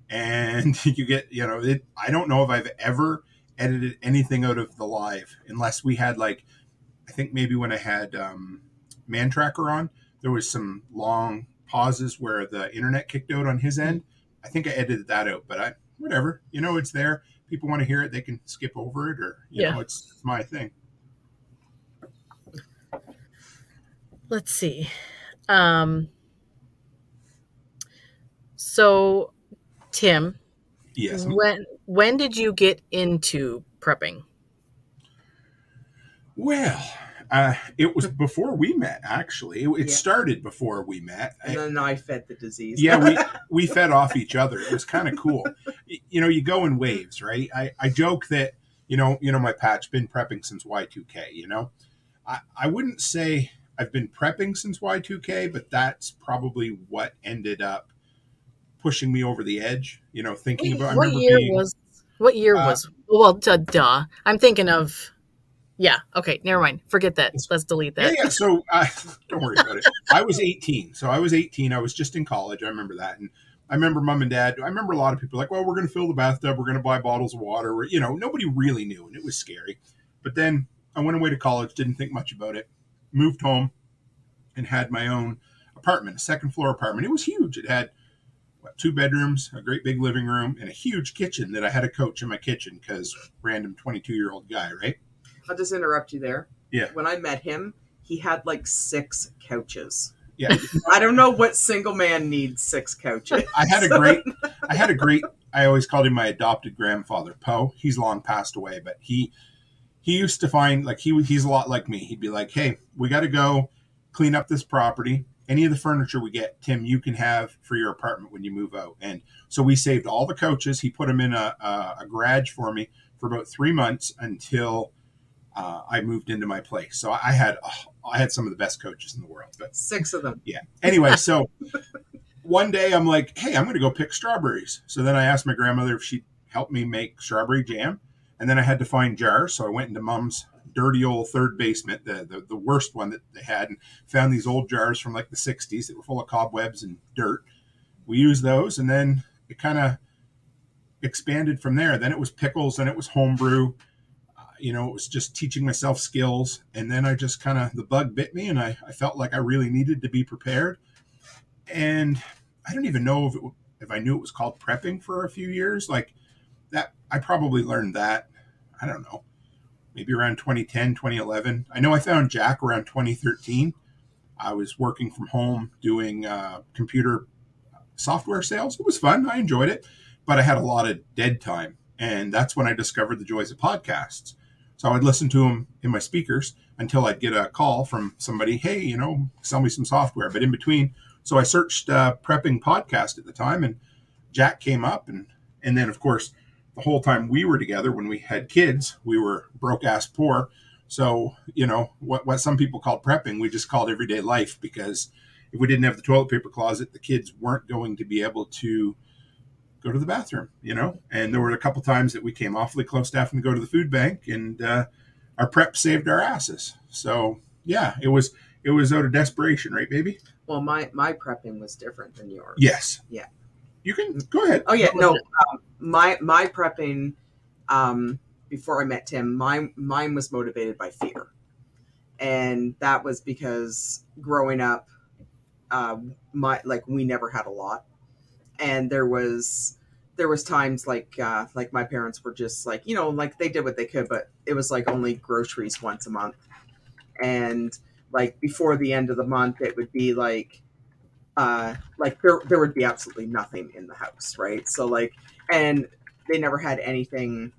and you get you know. It. I don't know if I've ever edited anything out of the live unless we had like, I think maybe when I had um, Mantracker on, there was some long pauses where the internet kicked out on his end. I think I edited that out, but I whatever. You know, it's there. People want to hear it, they can skip over it, or you Yeah. know, it's, it's my thing. Let's see. Um, so Tim, Yes. when, when did you get into prepping? Well, uh, it was before we met. Actually, it, it Yeah. started before we met. And then I fed the disease. yeah, we we fed off each other. It was kind of cool. You know, you go in waves, right? I, I joke that you know, you know, my patch been prepping since Y2K. You know, I I wouldn't say I've been prepping since Y2K, but that's probably what ended up pushing me over the edge. You know, thinking about. I what remember year being, was what year Uh, was well duh, duh i'm thinking of yeah okay never mind forget that let's delete that yeah. So uh, don't worry about it. I was 18. So I was 18. I was just in college. I remember that. And I remember mom and dad. I remember a lot of people like, well, we're going to fill the bathtub. We're going to buy bottles of water. You know, nobody really knew. And it was scary. But then I went away to college, didn't think much about it, moved home and had my own apartment, a second floor apartment. It was huge. It had what, two bedrooms, a great big living room, and a huge kitchen that I had a coach in my kitchen because random 22 year old guy, right? I'll just interrupt you there. Yeah. When I met him, he had like six couches. Yeah. I don't know what single man needs six couches. I had a great, I had a great. I always called him my adopted grandfather, Poe. He's long passed away, but he, he used to find like he he's a lot like me. He'd be like, "Hey, we got to go clean up this property. Any of the furniture we get, Tim, you can have for your apartment when you move out." And so we saved all the couches. He put them in a a, a garage for me for about three months until uh, I moved into my place. So I had oh, I had some of the best coaches in the world, but Six of them. yeah. Anyway, so one day I'm like, hey, I'm going to go pick strawberries. So then I asked my grandmother if she'd help me make strawberry jam. And then I had to find jars. So I went into mom's dirty old third basement, the, the, the worst one that they had, and found these old jars from like the 60s that were full of cobwebs and dirt. We used those. And then it kind of expanded from there. Then it was pickles, then it was homebrew. You know, it was just teaching myself skills. And then I just kind of, the bug bit me and I, I felt like I really needed to be prepared. And I don't even know if it, if I knew it was called prepping for a few years. Like that, I probably learned that, I don't know, maybe around 2010, 2011. I know I found Jack around 2013. I was working from home doing uh, computer software sales. It was fun. I enjoyed it, but I had a lot of dead time. And that's when I discovered the joys of podcasts. So I would listen to them in my speakers until I'd get a call from somebody, hey, you know, sell me some software. But in between, so I searched uh, prepping podcast at the time, and Jack came up, and and then of course the whole time we were together when we had kids, we were broke ass poor. So you know what what some people call prepping, we just called everyday life because if we didn't have the toilet paper closet, the kids weren't going to be able to go to the bathroom, you know. And there were a couple times that we came awfully close to having to go to the food bank, and uh, our prep saved our asses. So yeah, it was it was out of desperation, right, baby? Well, my my prepping was different than yours. Yes. Yeah. You can go ahead. Oh yeah, no. Um, my my prepping um, before I met Tim, mine mine was motivated by fear, and that was because growing up, uh, my like we never had a lot, and there was there was times like uh, like my parents were just like you know like they did what they could, but it was like only groceries once a month, and like before the end of the month, it would be like uh like there there would be absolutely nothing in the house right? So like and they never had anything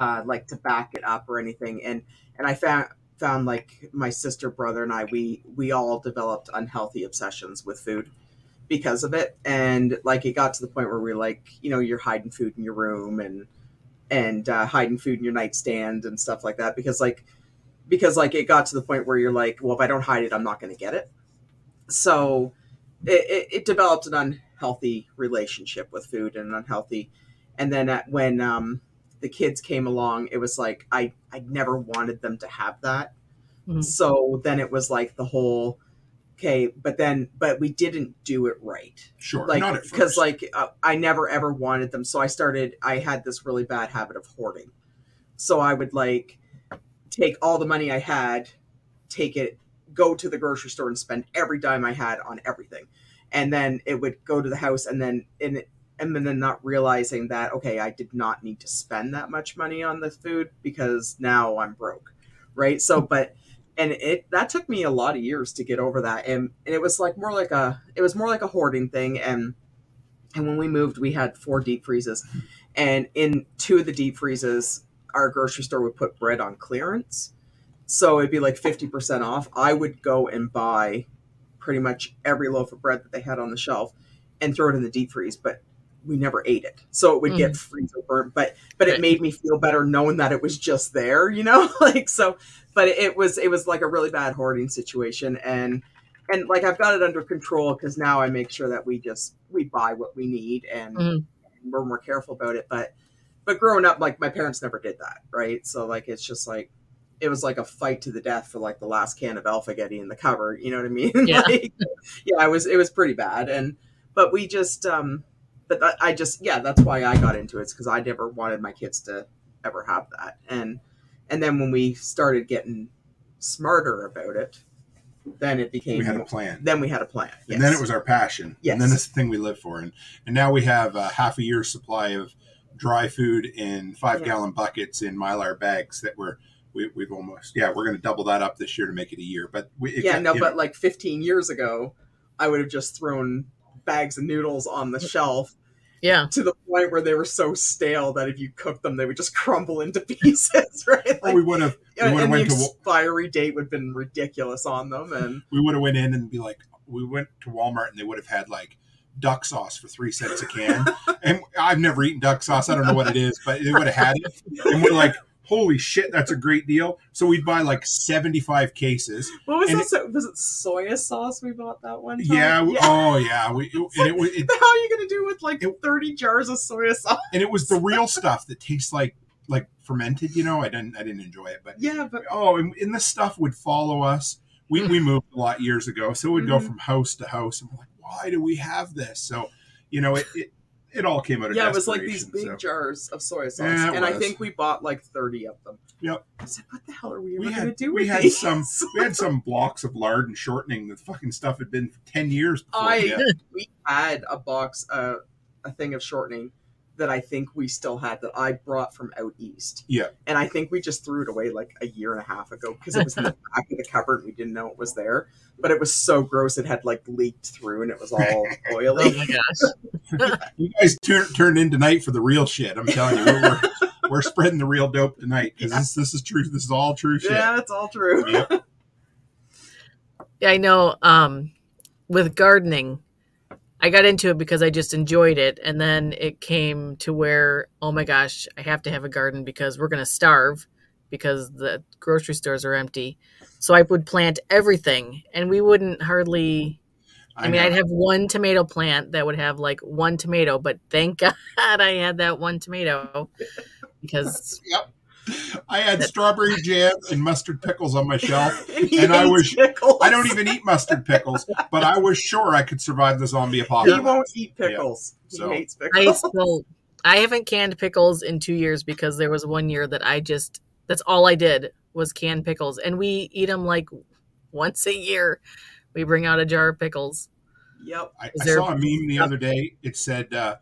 uh like to back it up or anything. And and i found found like my sister brother and i we we all developed unhealthy obsessions with food because of it. And like it got to the point where we are like you know you're hiding food in your room and and uh, hiding food in your nightstand and stuff like that because like because like it got to the point where you're like well if i don't hide it i'm not going to get it. So it, it, it, developed an unhealthy relationship with food and unhealthy and then at, when um, the kids came along it was like i i never wanted them to have that. Mm-hmm. so then it was like the whole okay but then but we didn't do it right sure like because like uh, i never ever wanted them so i started i had this really bad habit of hoarding so i would like take all the money i had take it go to the grocery store and spend every dime I had on everything. And then it would go to the house and then in and then not realizing that okay, I did not need to spend that much money on the food because now I'm broke. Right? So but and it that took me a lot of years to get over that and, and it was like more like a it was more like a hoarding thing and and when we moved we had four deep freezes and in two of the deep freezes our grocery store would put bread on clearance so it'd be like 50% off. I would go and buy pretty much every loaf of bread that they had on the shelf and throw it in the deep freeze, but we never ate it. So it would mm. get freezer burnt, but but it made me feel better knowing that it was just there, you know? like so but it was it was like a really bad hoarding situation and and like I've got it under control cuz now I make sure that we just we buy what we need and, mm. and we're more careful about it, but but growing up like my parents never did that, right? So like it's just like it was like a fight to the death for like the last can of Alpha-Getti in the cover. You know what I mean? Yeah. like, yeah, it was it was pretty bad, and but we just um, but I just yeah, that's why I got into it It's because I never wanted my kids to ever have that, and and then when we started getting smarter about it, then it became we had a plan. Then we had a plan, yes. and then it was our passion. Yes. and then it's the thing we live for, and and now we have a half a year's supply of dry food in five yeah. gallon buckets in mylar bags that we're we, we've almost yeah we're going to double that up this year to make it a year but we, yeah no but like 15 years ago i would have just thrown bags of noodles on the shelf yeah. to the point where they were so stale that if you cooked them they would just crumble into pieces right? Like, or we would have we and the expiry to, date would have been ridiculous on them and we would have went in and be like we went to walmart and they would have had like duck sauce for three cents a can. And i've never eaten duck sauce. I don't know what it is but they would have had it. And we're like holy shit, that's a great deal. So we'd buy like 75 cases. What was that? It, was it soy sauce we bought that one time? Yeah. yeah. Oh, yeah. We, and like, it, it, how are you going to do with like it, 30 jars of soy sauce? And it was the real stuff that tastes like like fermented, you know. I didn't I didn't enjoy it, but yeah, but oh, and, and this stuff would follow us. We, we moved a lot years ago, so we'd mm-hmm. go from house to house, and we're like, why do we have this? So, you know, it, it it all came out of yeah. It was like these big so. jars of soy sauce, yeah, and was. I think we bought like thirty of them. Yep. I said, "What the hell are we, we going to do?" With We had these? some. We had some blocks of lard and shortening. The fucking stuff had been for ten years. Before I we had a box, uh, a thing of shortening that I think we still had that I brought from out east. Yeah. And I think we just threw it away like a year and a half ago because it was in the back of the cupboard. We didn't know it was there, but it was so gross. It had like leaked through and it was all oily. oh my gosh. you guys turn, turned in tonight for the real shit. I'm telling you, we're, we're spreading the real dope tonight because yeah. this, this is true. This is all true shit. Yeah, it's all true. Yep. yeah, I know. Um, with gardening, I got into it because I just enjoyed it. And then it came to where, oh my gosh, I have to have a garden because we're going to starve because the grocery stores are empty. So I would plant everything and we wouldn't hardly. I, I mean, I'd have one tomato plant that would have like one tomato, but thank God I had that one tomato because yep. I had strawberry jam and mustard pickles on my shelf, and, and I was pickles. I don't even eat mustard pickles, but I was sure I could survive the zombie apocalypse. He won't eat pickles. Yeah. He so. hates pickles. I still I haven't canned pickles in two years because there was one year that I just that's all I did was canned pickles, and we eat them like once a year. We bring out a jar of pickles. Yep. I, Is I there- saw a meme the other day. It said uh,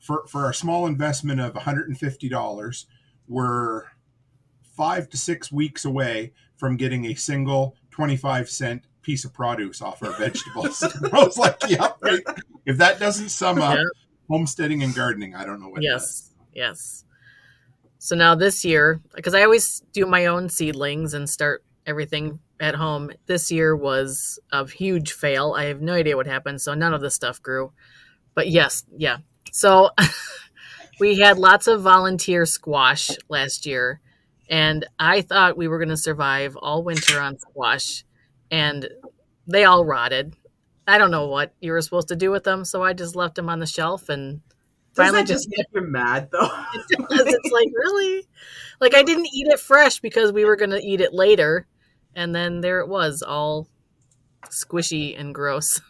for for a small investment of one hundred and fifty dollars, we're five to six weeks away from getting a single twenty five cent piece of produce off our vegetables. I was like, "Yep." right. If that doesn't sum up Yeah. homesteading and gardening, I don't know what. Yes, yes. So now this year, because I always do my own seedlings and start everything at home, this year was a huge fail. I have no idea what happened, so none of the stuff grew. But yes, yeah. So we had lots of volunteer squash last year, and I thought we were going to survive all winter on squash, and they all rotted. I don't know what you were supposed to do with them, so I just left them on the shelf and Doesn't finally that just get you mad though? it's like really like i didn't eat it fresh because we were going to eat it later and then there it was all squishy and gross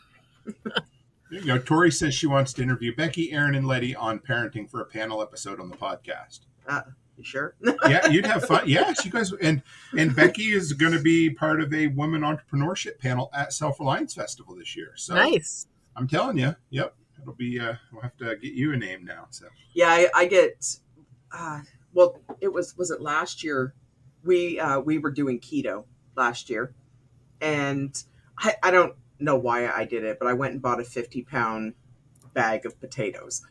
There you go. Tori says she wants to interview Becky, Erin, and Letty on parenting for a panel episode on the podcast. Uh, you sure? yeah, you'd have fun. Yes, you guys and and Becky is going to be part of a women entrepreneurship panel at Self Reliance Festival this year. So nice I'm telling you, yep, it'll be. Uh, we'll have to get you a name now. So Yeah, I, I get. Uh, well, it was was it last year? We uh, we were doing keto last year, and I, I don't know why I did it, but I went and bought a fifty pound bag of potatoes.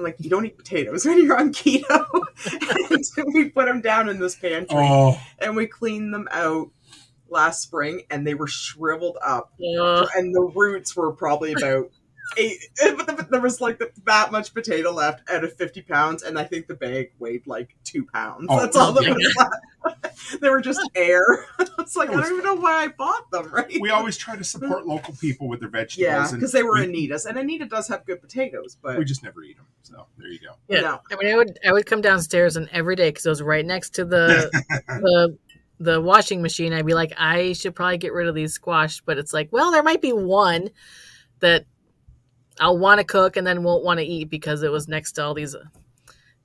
I'm like, you don't eat potatoes when you're on keto. and so we put them down in this pantry, oh, and we cleaned them out last spring, and they were shriveled up, Ugh. and the roots were probably about eight. But the- there was like that much potato left out of fifty pounds, and I think the bag weighed like two pounds. Oh, That's all that yeah. was left. they were just air. it's like I don't even know why I bought them. Right? we always try to support local people with their vegetables. yeah, because they were we, Anita's, and Anita does have good potatoes, but We just never eat them. So there you go. yeah No. i mean i would i would come downstairs and every day because it was right next to the the the washing machine i'd be like i should probably get rid of these squash but it's like well there might be one that i'll want to cook and then won't want to eat because it was next to all these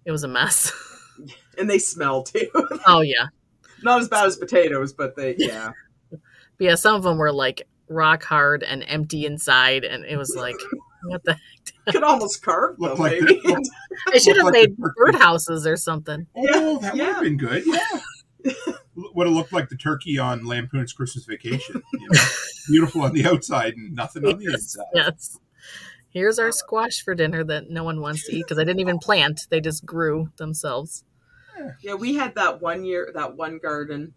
it was a mess and they smell too. oh yeah Not as bad as potatoes, but they yeah. But yeah, some of them were like rock hard and empty inside, and it was like, what the? Heck? Could almost carve Look them, like maybe. the- I should have like made the turkey. birdhouses or something. Oh, that would have been good. Yeah. would have looked like the turkey on Lampoon's Christmas Vacation. You know? Beautiful on the outside and nothing on the Yes, inside. yes. Here's our squash for dinner that no one wants to eat because I didn't even plant; they just grew themselves. Yeah, we had that one year, that one garden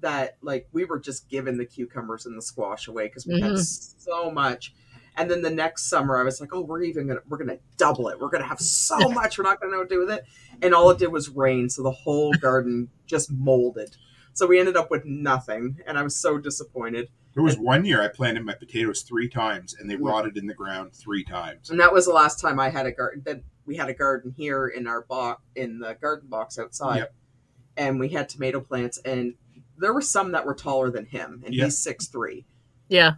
that like we were just giving the cucumbers and the squash away because we had Mhm. so much. And then the next summer, I was like, "Oh, we're even gonna we're gonna double it. We're gonna have so much. We're not gonna know what to do with it." And all it did was rain, so the whole garden just molded. So we ended up with nothing, and I was so disappointed. There was one year I planted my potatoes three times and they Yeah. rotted in the ground three times. And that was the last time I had a garden. That we had a garden here in our box in the garden box outside, Yep. and we had tomato plants, and there were some that were taller than him, and Yeah. he's six three. Yeah,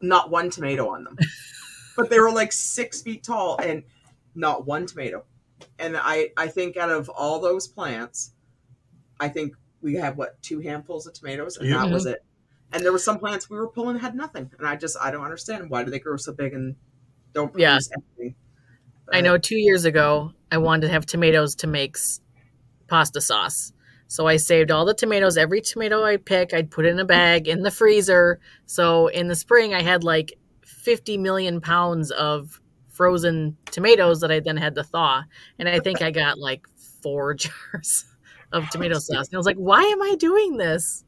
Not one tomato on them, but they were like six feet tall, and not one tomato. And I I think out of all those plants, I think we have what two handfuls of tomatoes, and Yeah. that was it. And there were some plants we were pulling had nothing, and I just I don't understand why do they grow so big and don't Yeah. produce anything. I know. Two years ago, I wanted to have tomatoes to make pasta sauce. So I saved all the tomatoes. Every tomato I pick, I'd put in a bag in the freezer. So in the spring, I had like 50 million pounds of frozen tomatoes that I then had to thaw. And I think I got like four jars of tomato sauce. And I was like, why am I doing this?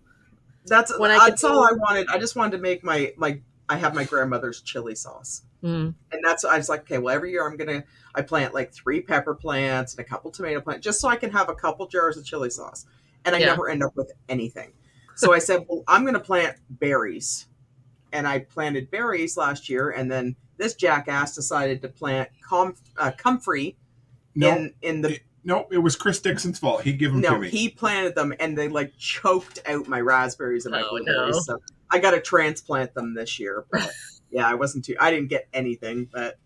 That's when I that's all do- I wanted. I just wanted to make my my. I have my grandmother's chili sauce, Mm, and that's I was like, okay, well, every year I'm gonna I plant like three pepper plants and a couple tomato plants just so I can have a couple jars of chili sauce, and I Yeah. never end up with anything. So I said, well, I'm gonna plant berries, and I planted berries last year, and then this jackass decided to plant com- uh, comfrey No, in in the it, no, it was Chris Dixon's fault. He gave them to no, me. he planted them and they like choked out my raspberries and my Oh, blueberries. no. So I got to transplant them this year. But yeah, I wasn't too. I didn't get anything, but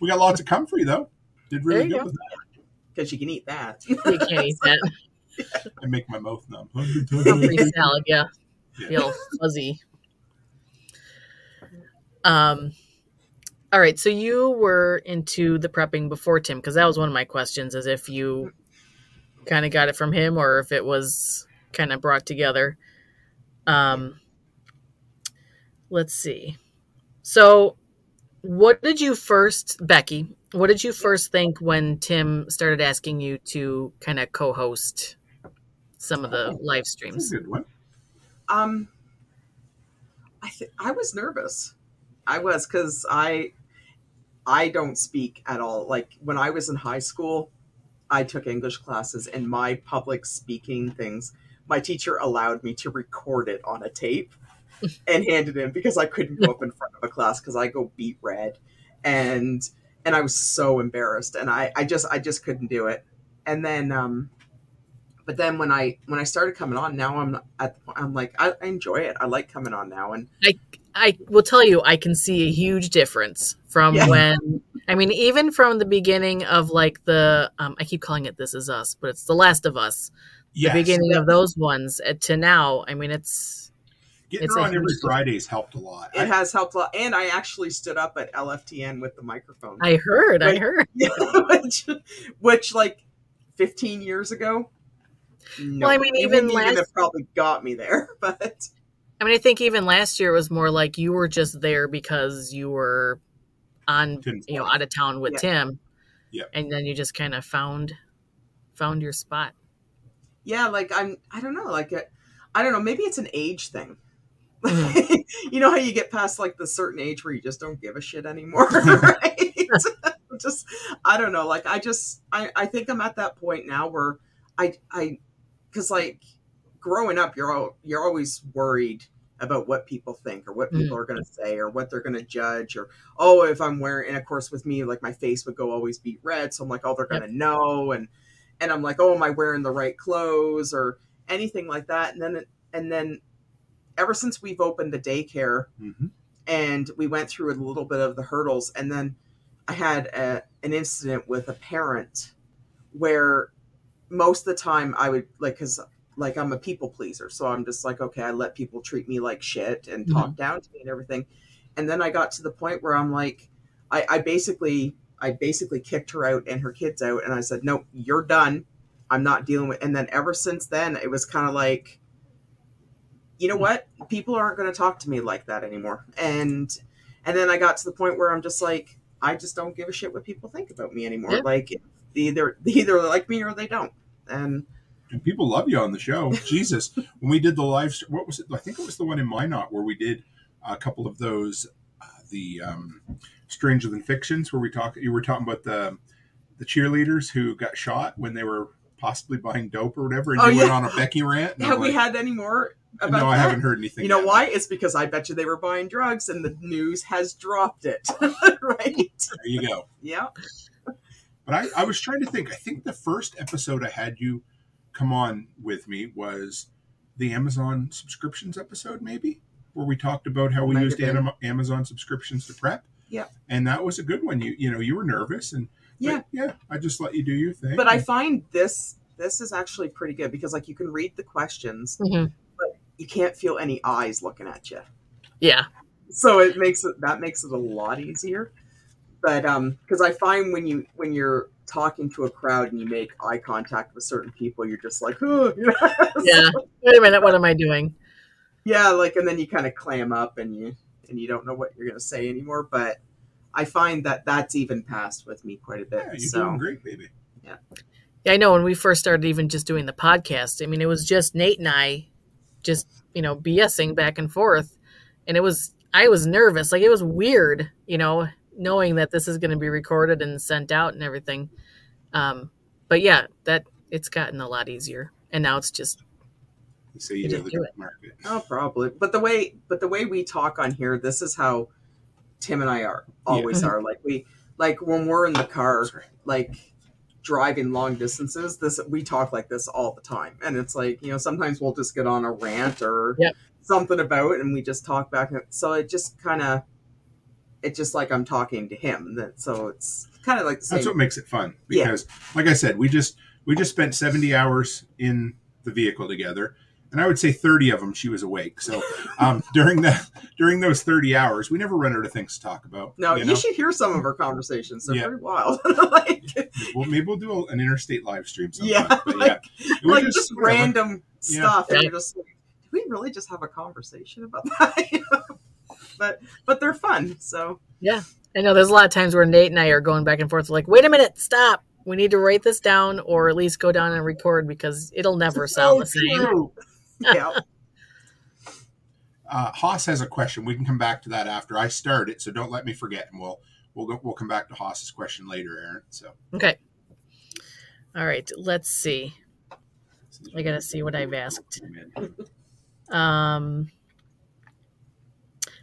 we got lots of comfrey though. Did really good go. with that. because you can eat that. You can't eat that. I make my mouth numb. Free salad, yeah. Yeah. Feel fuzzy. Um, all right. So you were into the prepping before Tim, because that was one of my questions, is if you kind of got it from him or if it was kind of brought together. Um, let's see. So, what did you first, Becky? What did you first think when Tim started asking you to kind of co-host some of the live That's streams? good one. Um, I th- I was nervous. I was because I I don't speak at all. Like when I was in high school, I took English classes, and my public speaking things, my teacher allowed me to record it on a tape and hand it in because I couldn't go up in front of a class because I go beat red, and and I was so embarrassed, and I I just I just couldn't do it. And then um, but then when I when I started coming on, now I'm at the point I'm like I, I enjoy it. I like coming on now, and I will tell you, I can see a huge difference from Yeah. when, I mean, even from the beginning of like the, um, I keep calling it This Is Us, but it's The Last of Us, Yes. the beginning of those ones uh, to now. I mean, it's, Getting It's her on every huge- Friday's helped a lot. it I- has helped a lot. And I actually stood up at LFTN with the microphone, I heard, I heard. which, which like 15 years ago. No, Well, I mean, even last- have probably got me there, but I mean, I think even last year was more like you were just there because you were on, Tin you know, out of town with Yeah. Tim. Yeah. And then you just kind of found, found your spot. yeah, like I'm I don't know, like it, I don't know, maybe it's an age thing. Mhm. you know how you get past like the certain age where you just don't give a shit anymore, right? just I don't know, like I just I I think I'm at that point now where I I cuz like growing up you're all, you're always worried about what people think or what people are going to say or what they're going to judge or oh if I'm wearing and of course with me like my face would go always be red so I'm like oh they're going to know and and I'm like oh am I wearing the right clothes? or anything like that and then and then ever since we've opened the daycare Mhm. and we went through a little bit of the hurdles and then i had a, an incident with a parent where most of the time i would like because like i'm a people pleaser so i'm just like okay i let people treat me like shit and mm-hmm. talk down to me and everything. And then i got to the point where i'm like i, I basically i basically kicked her out and her kids out and i said no you're done. I'm not dealing with and then ever since then it was kind of like you know what? People aren't going to talk to me like that anymore. And and then i got to the point where i'm just like i just don't give a shit what people think about me anymore. Yeah. like they either they either like me or they don't. And And people love you on the show. Jesus, when we did the live, what was it? I think it was the one in Minot where we did a couple of those, uh, the um, Stranger Than Fictions, where we talk. You were talking about the the cheerleaders who got shot when they were possibly buying dope or whatever, and Oh, you went on a Becky rant. have we had any more about no, I haven't heard anything. you know yet. why it's because i bet you they were buying drugs and the news has dropped it right There you go. yeah But I, I was trying to think. I think the first episode I had you come on with me was the Amazon subscriptions episode, maybe, where we talked about how we Might used have. Anima- Amazon subscriptions to prep. Yeah. And that was a good one. You you know you were nervous and Yeah. yeah. I just let you do your thing. but i find this this is actually pretty good because like you can read the questions Mhm. but you can't feel any eyes looking at you Yeah. so it makes it that makes it a lot easier but um because i find when you when you're talking to a crowd and you make eye contact with certain people you're just like oh Yeah. Wait a minute. What am I doing? yeah like and then you kind of clam up and you and you don't know what you're gonna say anymore but i find that that's even passed with me quite a bit yeah, you're so doing great, baby. Yeah, I know when we first started even just doing the podcast, I mean, it was just Nate and I just, you know, BSing back and forth. And it was, I was nervous. Like, it was weird, you know, knowing that this is going to be recorded and sent out and everything. Um, but yeah, that it's gotten a lot easier. And now it's just, so you You know the do it. market. Oh, probably. But the way, but the way we talk on here, this is how Tim and I are always are. Like we, like when we're in the car, Sorry. like driving long distances. This we talk like this all the time, and it's like you know sometimes we'll just get on a rant or Yep. something about, it and we just talk back. So it just kind of, it's just like I'm talking to him. That so it's kind of like the same. That's what makes it fun Yeah. because, like I said, we just we just spent seventy hours in the vehicle together, and I would say thirty of them she was awake. So um, during the during those thirty hours, we never run out of things to talk about. no, you, know? should hear some of our conversations. They're Yeah. pretty wild. like, Well, maybe we'll do an interstate live stream. Sometime. Yeah, but like- was like just, whatever. random Yeah. stuff, and Yeah. you're just like, we really just have a conversation about that? You know? but but they're fun. So yeah, I know there's a lot of times where Nate and I are going back and forth, like, wait a minute, stop. We need to write this down or at least go down and record because it'll never sound the same. True. yeah, Uh, Haas has a question. We can come back to that after I start it, so don't let me forget, and we'll we'll go, we'll come back to Haas's question later, Erin. So Okay. All right, let's see. I gotta see what I've asked. Um,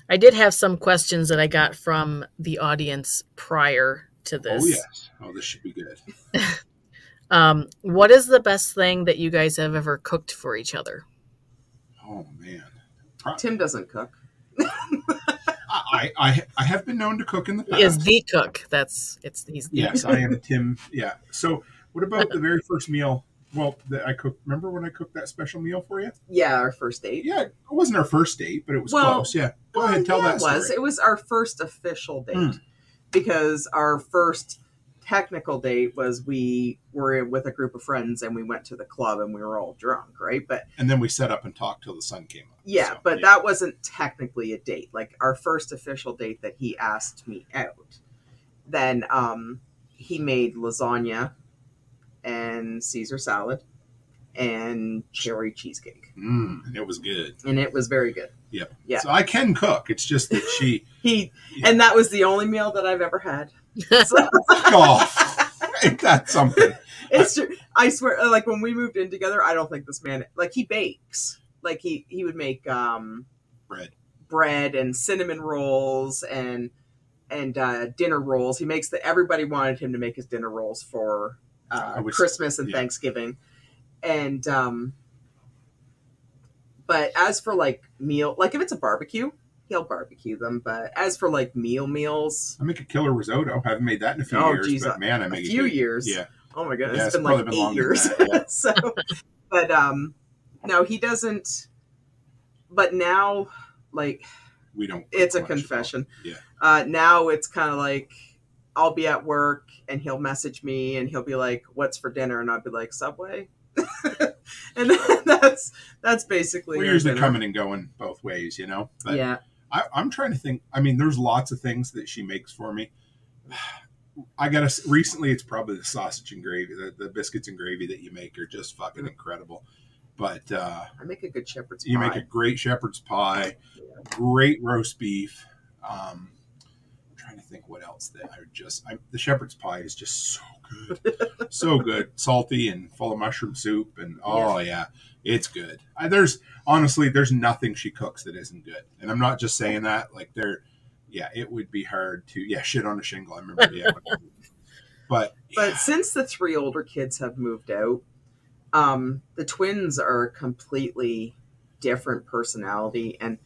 I did have some questions that I got from the audience prior to this. Oh yes. Oh, this should be good. Um, what is the best thing that you guys have ever cooked for each other? Oh man. Pro- Tim doesn't cook. I, I I have been known to cook in the He past. is the cook. That's it's he's the yes, I am Tim. Yeah. So, what about the very first meal? Well, that I cooked. Remember when I cooked that special meal for you? Yeah, our first date. Yeah, it wasn't our first date, but it was Well, close. Yeah. Go Well, ahead, tell yeah, that it was. story. It was our first official date Hmm. because our first technical date was we were with a group of friends and we went to the club and we were all drunk, right? But And then we sat up and talked till the sun came up. yeah, So, but that wasn't technically a date. Like our first official date that he asked me out. Then um, he made lasagna and Caesar salad and cherry cheesecake, Mm, and it was good. and it was very good. Yep. Yeah. So I can cook. It's just that she He Yeah. and that was the only meal that I've ever had. So- fuck off. Ain't that something? it's true. I swear, uh, like when we moved in together, I don't think this man like he bakes. Like he he would make um Bread. bread and cinnamon rolls and and uh, dinner rolls. He makes that everybody wanted him to make his dinner rolls for uh, was- Christmas and yeah. Thanksgiving, and um. But as for like meal, like if it's a barbecue, he'll barbecue them. But as for like meal meals, I make a killer risotto. I haven't made that in a few Oh, years, geez, but man, I make a few good- years. Yeah. Oh my goodness, Yeah, it's it's been like been eight years. that, so, but um, no, he doesn't. But now, like, We don't. it's a much at all. confession. Yeah. Uh, now it's kind of like I'll be at work and he'll message me and he'll be like, "What's for dinner?" and I'll be like, "Subway." and that's that's basically We're usually dinner. coming and going both ways, you know. But yeah, I, I'm trying to think. I mean, there's lots of things that she makes for me. I gotta recently. It's probably the sausage and gravy, the, the biscuits and gravy that you make are just fucking incredible. But uh, I make a good shepherd's you pie. make a great shepherd's pie, great roast beef. Um, trying to think what else that I would just. I, the shepherd's pie is just so good, so good, salty and full of mushroom soup, and oh yeah, it's good. I, there's honestly, there's nothing she cooks that isn't good, and I'm not just saying that. Like there, yeah, it would be hard to yeah shit on a shingle. I remember the yeah, but But since the three older kids have moved out, um, the twins are completely different personality, and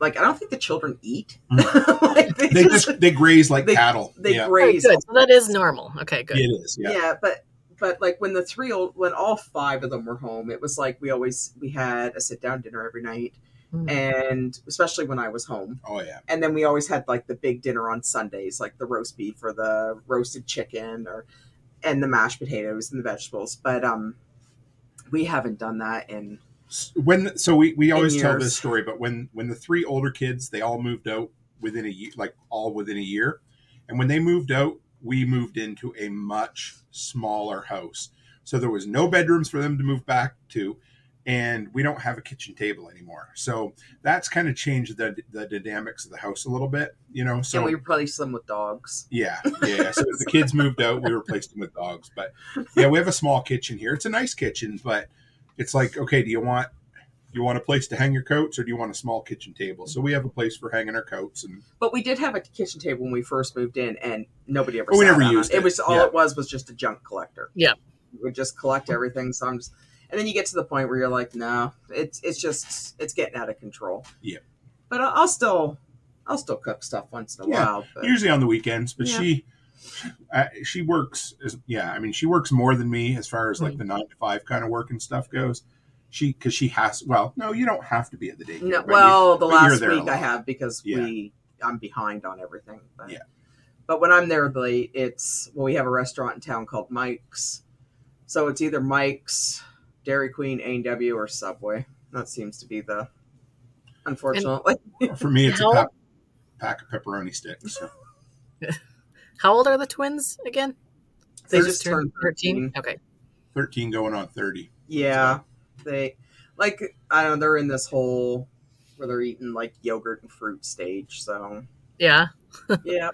like I don't think the children eat. like, they, they just, just they graze like they- cattle. they yeah, Very graze. good. So that is normal. Okay, good. it is. Yeah. Yeah. but but like when the three old when all five of them were home, it was like we always we had a sit down dinner every night, Mm. and especially when I was home. Oh yeah. and then we always had like the big dinner on Sundays, like the roast beef or the roasted chicken or and the mashed potatoes and the vegetables. But um we haven't done that in when so we, we always tell this story but when when the three older kids they all moved out within a year like all within a year and when they moved out we moved into a much smaller house so there was no bedrooms for them to move back to and we don't have a kitchen table anymore so that's kind of changed the the dynamics of the house a little bit you know so and we replaced them with dogs. yeah, yeah. So the kids moved out, we replaced them with dogs. But yeah, we have a small kitchen here. It's a nice kitchen, but it's like, okay, do you want you want a place to hang your coats, or do you want a small kitchen table? So we have a place for hanging our coats, and But we did have a kitchen table when we first moved in and nobody ever But we sat never on used it. it. was all Yeah. it was was just a junk collector. Yeah. We would just collect everything. So I'm just and then you get to the point where you're like, no, it's it's just it's getting out of control. Yeah. But I'll, I'll still I'll still cook stuff once in a Yeah, while. But usually on the weekends, but Yeah. she uh, she works. As, yeah, I mean, she works more than me as far as like Mm. the nine to five kind of work and stuff goes. She because she has. Well, no, you don't have to be at the daycare. no, but you- well, the last week I have because Yeah. we I'm behind on everything. But, Yeah. But when I'm there late, it's well, we have a restaurant in town called Mike's, so it's either Mike's, Dairy Queen, A and W, or Subway. That seems to be the unfortunately. For me, it's a pack, pack of pepperoni sticks. So. How old are the twins again? They just turned 13. Mm-hmm. Okay. Thirteen going on thirty. Yeah, they like I don't know. They're in this whole where they're eating like yogurt and fruit stage. So Yeah. yeah,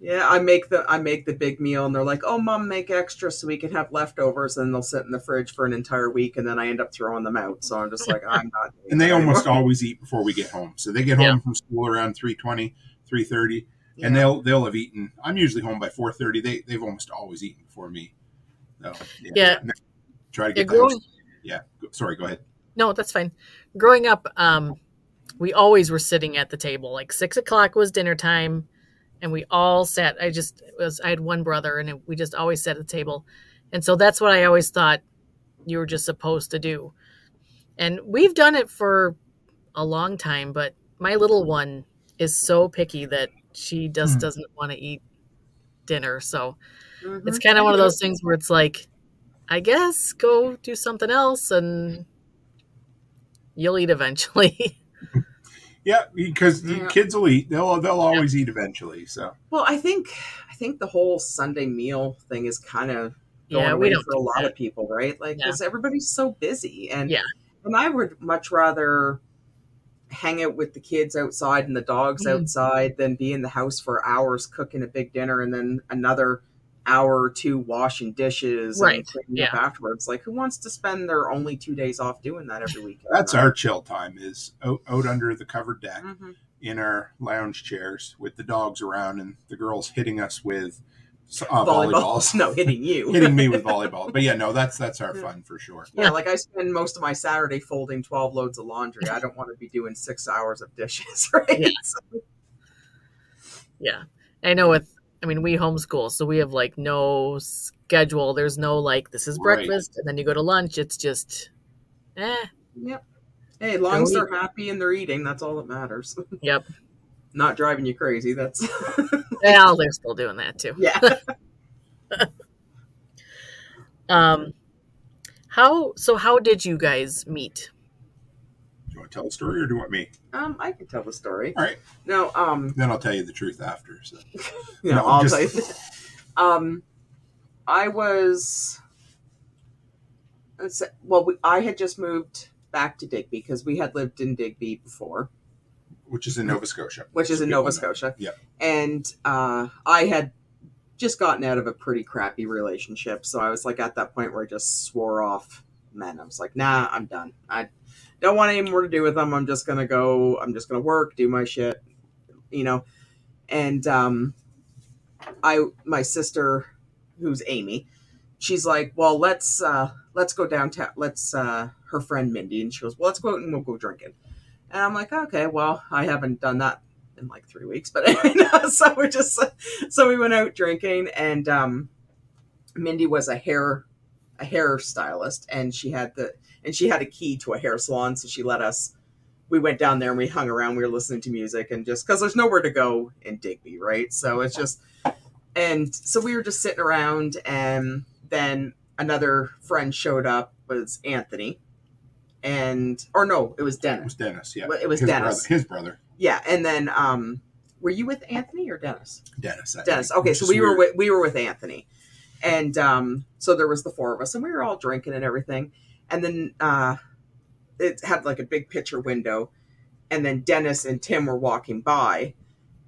yeah. I make the I make the big meal, and they're like, "Oh, mom, make extra so we can have leftovers." And they'll sit in the fridge for an entire week, and then I end up throwing them out. So I'm just like, I'm not. doing And they almost always eat before we get home. So they get home Yeah. from school around 3.20, 3.30, Yeah. and they'll they'll have eaten. I'm usually home by four thirty. They they've almost always eaten before me. So Yeah. Try to Yeah, get house. growing, Yeah. Sorry. Go ahead. no, that's fine. Growing up, um, we always were sitting at the table. Like six o'clock was dinner time, and we all sat. I just was I had one brother, and it, we just always sat at the table, and so that's what I always thought you were just supposed to do. And we've done it for a long time, but my little one is so picky that she just Hmm. doesn't want to eat dinner. So Mhm. it's kind of one of those things where it's like, I guess go do something else and you'll eat eventually. Yeah, because the Yeah. kids will eat. They'll they'll always eat eventually. So Well, I think I think the whole Sunday meal thing is kind of going yeah, away don't for a lot that. of people, right? Like, Yeah. because everybody's so busy, and Yeah. and I would much rather hang out with the kids outside and the dogs Mhm. outside than be in the house for hours cooking a big dinner and then another hour or two washing dishes Right. and cleaning up afterwards. Like, who wants to spend their only two days off doing that every week? that's our chill time. Is out, out under the covered deck Mhm. in our lounge chairs with the dogs around and the girls hitting us with uh, volleyball. volleyballs. No, hitting you. hitting me with volleyball. But yeah, no, that's that's our fun for sure. Yeah, like I spend most of my Saturday folding 12 loads of laundry. I don't want to be doing six hours of dishes, right? Yeah. Yeah. I know with, I mean, we homeschool, so we have like no schedule. There's no like, this is Right. breakfast, and then you go to lunch. It's just, eh, Yep. Hey, as long as they're happy and they're eating, that's all that matters. yep. Not driving you crazy. That's Well, they're still doing that too. yeah. Um, how, so how did you guys meet? Do you want to tell a story or do you want me? Um, I can tell the story. All right, No, um, then I'll tell you the truth after. So. you know, No, I'll just- tell you. Um, I was. Let's say, well, we, I had just moved back to Digby because we had lived in Digby before. Which is in Nova Scotia. which is in Nova. Scotia. Yep. And uh, I had just gotten out of a pretty crappy relationship, so I was like at that point where I just swore off men. I was like, nah, I'm done. I don't want any more to do with them. I'm just gonna go. I'm just gonna work, do my shit, you know. And um, I, my sister, who's Amy, she's like, well, let's uh, let's go downtown. Let's uh, her friend Mindy, and she goes, well, let's go out and we'll go drinking. And I'm like, okay, well, I haven't done that in like three weeks, but so we just so we went out drinking, and um, Mindy was a hair a hair stylist, and she had the and she had a key to a hair salon, so she let us. We went down there and we hung around. We were listening to music and just because there's nowhere to go in Digby, right? So it's just and so we were just sitting around, and then another friend showed up was Anthony, and or no, it was Dennis. It was Dennis. Yeah, it was his Dennis. Brother, his brother, Yeah, and then um, were you with Anthony or Dennis? Dennis. I Dennis. think, Okay, so we were with we were with Anthony, and um, so there was the four of us, and we were all drinking and everything, and then uh, it had like a big picture window, and then Dennis and Tim were walking by,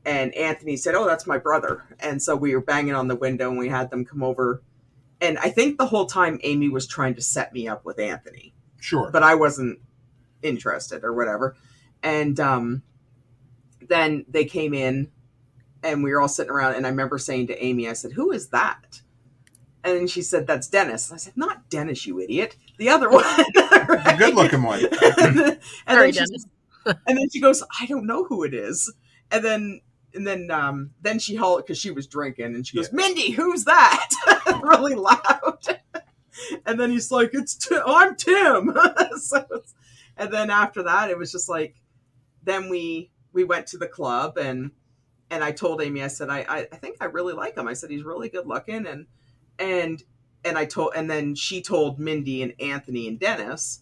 and Anthony said, "Oh, that's my brother," and so we were banging on the window, and we had them come over, and I think the whole time Amy was trying to set me up with Anthony Sure. but I wasn't interested or whatever. And um, then they came in and we were all sitting around. And I remember saying to Amy, I said, Who is that? And then she said, That's Dennis. I said, Not Dennis, you idiot. The other one. The good looking one. and, then, and then she Dennis. and then she goes, I don't know who it is. and then and then um then she hollered because she was drinking and she goes mindy who's that really loud and then he's like it's Ti- i'm tim. So and then after that it was just like then we we went to the club and and i told amy i said i i, I think i really like him. I said he's really good looking and and and i told and then she told mindy and anthony and dennis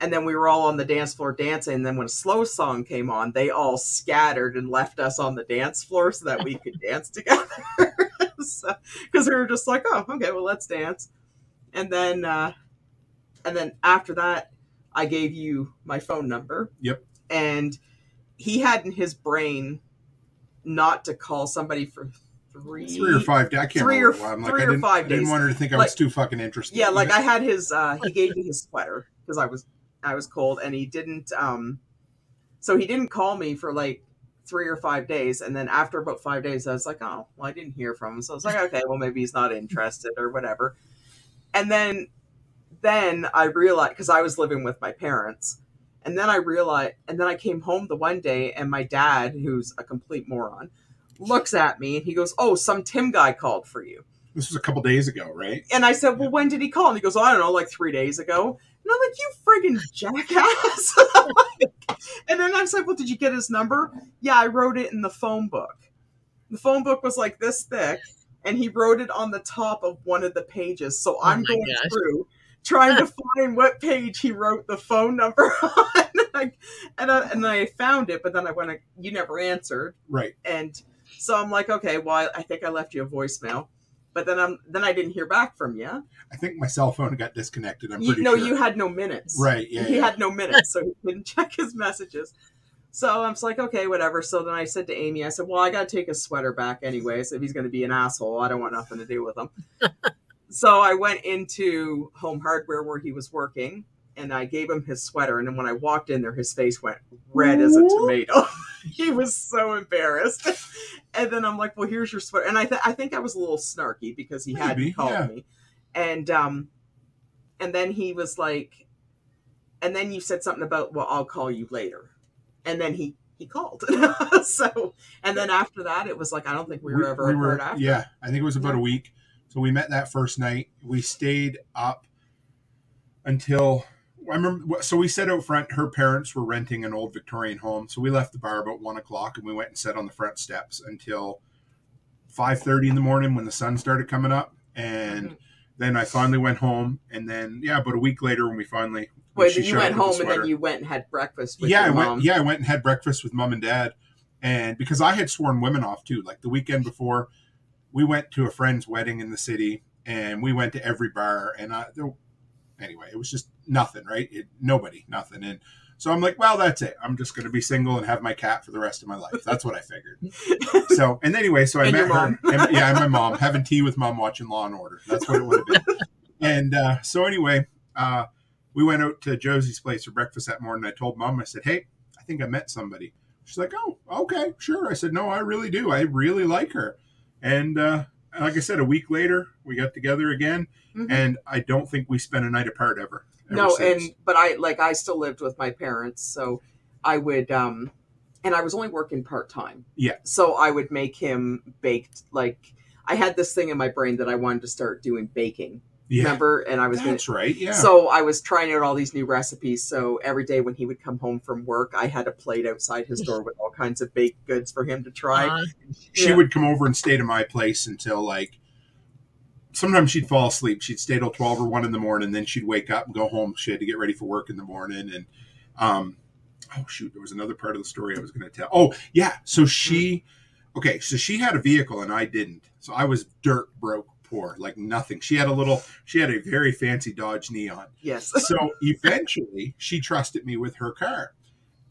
and then we were all on the dance floor dancing and then when a slow song came on they all scattered and left us on the dance floor so that we could dance together. Because we were just like oh okay well let's dance and then uh and then after that i gave you my phone number Yep. and he had in his brain not to call somebody for three Three or five days. I can't Three remember. or-. I'm like, three I or five I didn't want her to think I Like- was too fucking interested. yeah like i had his uh he gave me his sweater because i was i was cold and he didn't um so he didn't call me for like three or five days and then after about five days i was like oh well i didn't hear from him so i was like okay well maybe he's not interested or whatever and then then i realized because i was living with my parents and then i realized and then i came home the one day and my dad who's a complete moron looks at me and he goes oh some tim guy called for you This was a couple days ago, right? and I said, Well, when did he call? And he goes, oh, I don't know, like three days ago. And I'm like, You friggin' jackass. and then I said, Well, did you get his number? Yeah, I wrote it in the phone book. The phone book was like this thick, and he wrote it on the top of one of the pages. So oh I'm my going gosh. through trying to find what page he wrote the phone number on. And, I, and I found it, but then I went, You never answered Right. and so I'm like, okay, well, I, think I left you a voicemail, but then I'm then I didn't hear back from you. I think my cell phone got disconnected. I'm you pretty no, sure. you had no minutes. Right. Yeah. he yeah. had no minutes, so he couldn't check his messages. So I'm just like, okay, whatever. So then I said to Amy, I said, well, I got to take his sweater back anyway. So if he's going to be an asshole, I don't want nothing to do with him. so I went into Home Hardware where he was working, and I gave him his sweater. And then when I walked in there, his face went red as a tomato. he was so embarrassed. And then I'm like, well, here's your sweater. And I, th- I think I was a little snarky because he Maybe, hadn't called yeah. me. And um, and then he was like, and then you said something about, well, I'll call you later. And then he he called. so and then after that, it was like I don't think we were ever we apart after. Yeah, I think it was about Yeah. a week. So we met that first night. We stayed up until I remember. So we sat out front. Her parents were renting an old Victorian home, so we left the bar about one o'clock, and we went and sat on the front steps until five thirty in the morning when the sun started coming up, and. Mhm. Then I finally went home, and then yeah, about a week later when we finally Wait, you went up with the home and then you went and had breakfast with yeah, I went. mom. Yeah, I went and had breakfast with mom and dad, and because I had sworn women off too. Like the weekend before, we went to a friend's wedding in the city, and we went to every bar, and I. There, anyway, it was just nothing, right? It, nobody, nothing, and so I'm like, well, that's it. I'm just going to be single and have my cat for the rest of my life. That's what I figured. so, and anyway, so I And met her. And, yeah, and my mom having tea with mom, watching Law and Order. That's what it would have been. and uh, so anyway, uh, we went out to Josie's place for breakfast that morning. I told mom, I said, hey, I think I met somebody. She's like, oh, okay, sure. I said, no, I really do. I really like her. And uh, like I said, a week later, we got together again, Mhm. and I don't think we spent a night apart ever. ever no since. and but i like i still lived with my parents so i would um and i was only working part-time Yeah. so i would make him baked like i had this thing in my brain that i wanted to start doing baking yeah, remember? And i was gonna that's right. Yeah. so i was trying out all these new recipes. So every day when he would come home from work i had a plate outside his door with all kinds of baked goods for him to try. Uh, she Yeah. would come over and stay to my place until like sometimes she'd fall asleep. She'd stay till 12 or 1 in the morning then she'd wake up and go home. She had to get ready for work in the morning. And um oh shoot there was another part of the story i was going to tell. Oh yeah. So she okay so she had a vehicle and i didn't. So i was dirt broke poor like nothing. She had a little she had a very fancy dodge neon. Yes. So eventually she trusted me with her car.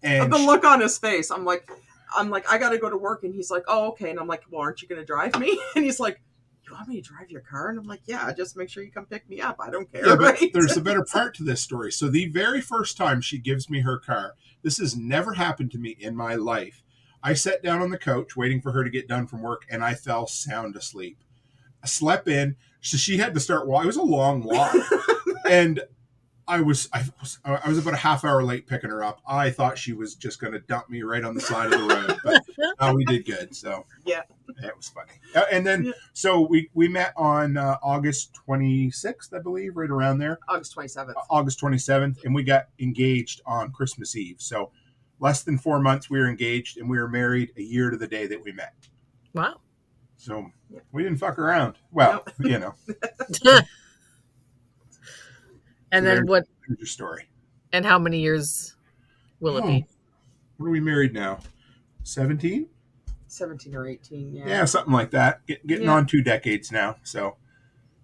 And the she- look on his face i'm like i'm like i gotta go to work and he's like oh okay. And i'm like well aren't you gonna drive me? And he's like you want me to drive your car? And i'm like yeah just make sure you come pick me up. I don't care. Yeah, but right? there's a better part to this story. So the very first time she gives me her car, this has never happened to me in my life. I sat down on the couch waiting for her to get done from work, and I fell sound asleep. Slept in, so she had to start walking. It was a long walk, and I was I was I was about a half hour late picking her up. I thought she was just going to dump me right on the side of the road, but oh, we did good. So Yeah. that was funny. Uh, and then Yeah. so we we met on uh, August 26th, I believe, right around there, August 27th. August 27th, and we got engaged on Christmas Eve. So less than four months we were engaged, and we were married a year to the day that we met. Wow. So Yeah. we didn't fuck around. Well, you know, and then what? your story. And how many years will it be? What are we married now? 17? 17 or 18, yeah. Yeah, something like that. Get, getting Yeah. on two decades now. So,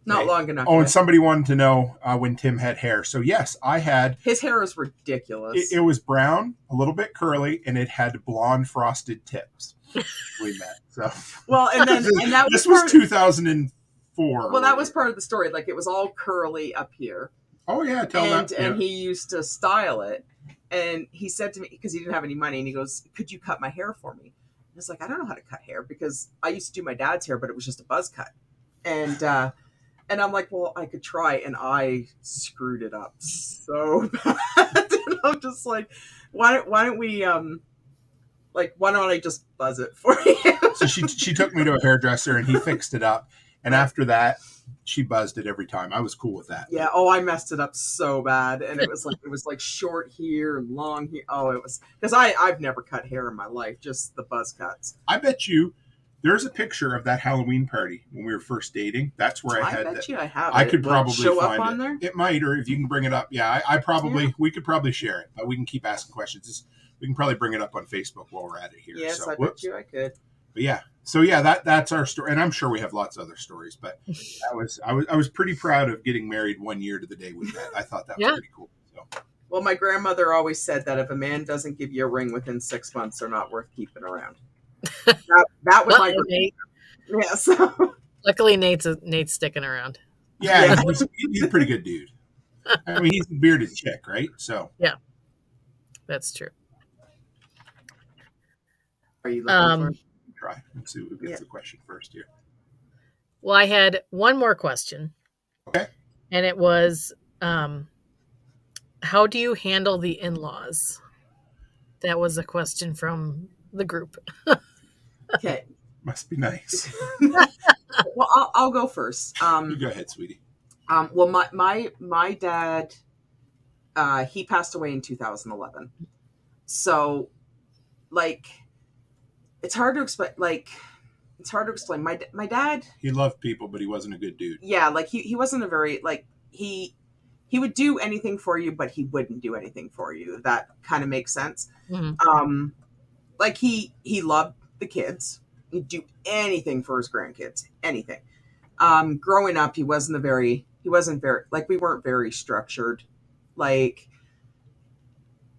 Not Hey. long enough. oh, and somebody wanted to know uh, when Tim had hair. So, yes, I had. His hair is ridiculous. It, it was brown, a little bit curly, and it had blonde frosted tips. we met. So, well, and then and that was this was part, 2004. well, that was part of the story. Like it was all curly up here, Oh, yeah, tell and that. and yeah. he used to style it. And he said to me because he didn't have any money, and he goes, "Could you cut my hair for me?" I was like, "I don't know how to cut hair because I used to do my dad's hair, but it was just a buzz cut." And uh, and I'm like, "Well, I could try," and I screwed it up so bad. and I'm just like, "Why don't why don't we um." Like, why don't I just buzz it for you? so she she took me to a hairdresser and he fixed it up. And after that, she buzzed it every time. I was cool with that. Yeah. Oh, I messed it up so bad, and it was like it was like short here and long here. Oh, it was because I I've never cut hair in my life, just the buzz cuts. I bet you there's a picture of that Halloween party when we were first dating. That's where I, I, had bet that. you I have. I it. could Will probably show find up on it. there. It might, or if you can bring it up, yeah, I, I probably we could probably share it, but we can keep asking questions. It's- we can probably bring it up on Facebook while we're at it here. Yes, so, I bet whoops. you I could. But yeah, so yeah, that that's our story, and I'm sure we have lots of other stories. But that was I was I was pretty proud of getting married one year to the day we met. I thought that was pretty cool. So Well, my grandmother always said that if a man doesn't give you a ring within six months, they're not worth keeping around. that, that was my Luckily, Nate, yeah. So luckily Nate's Nate's sticking around. yeah, Yeah. He's, he's a pretty good dude. I mean, he's a bearded chick, right? So yeah, That's true. Are you looking Um, for? try. Let's see who gets Yeah. the question first here. Well, I had one more question. Okay. And it was um how do you handle the in-laws? That was a question from the group. Okay. Must be nice. Well, I'll, I'll go first. Um, You go ahead, sweetie. Um, well, my my my dad, uh, he passed away in 2011. So, like, it's hard to explain. Like, it's hard to explain. My my dad, He loved people, but he wasn't a good dude. yeah, like he he wasn't a very like he he would do anything for you, but he wouldn't do anything for you. If That kind of makes sense. Mhm. Um, like he he loved the kids. He'd do anything for his grandkids, anything. Um, growing up, he wasn't a very he wasn't very like we weren't very structured. Like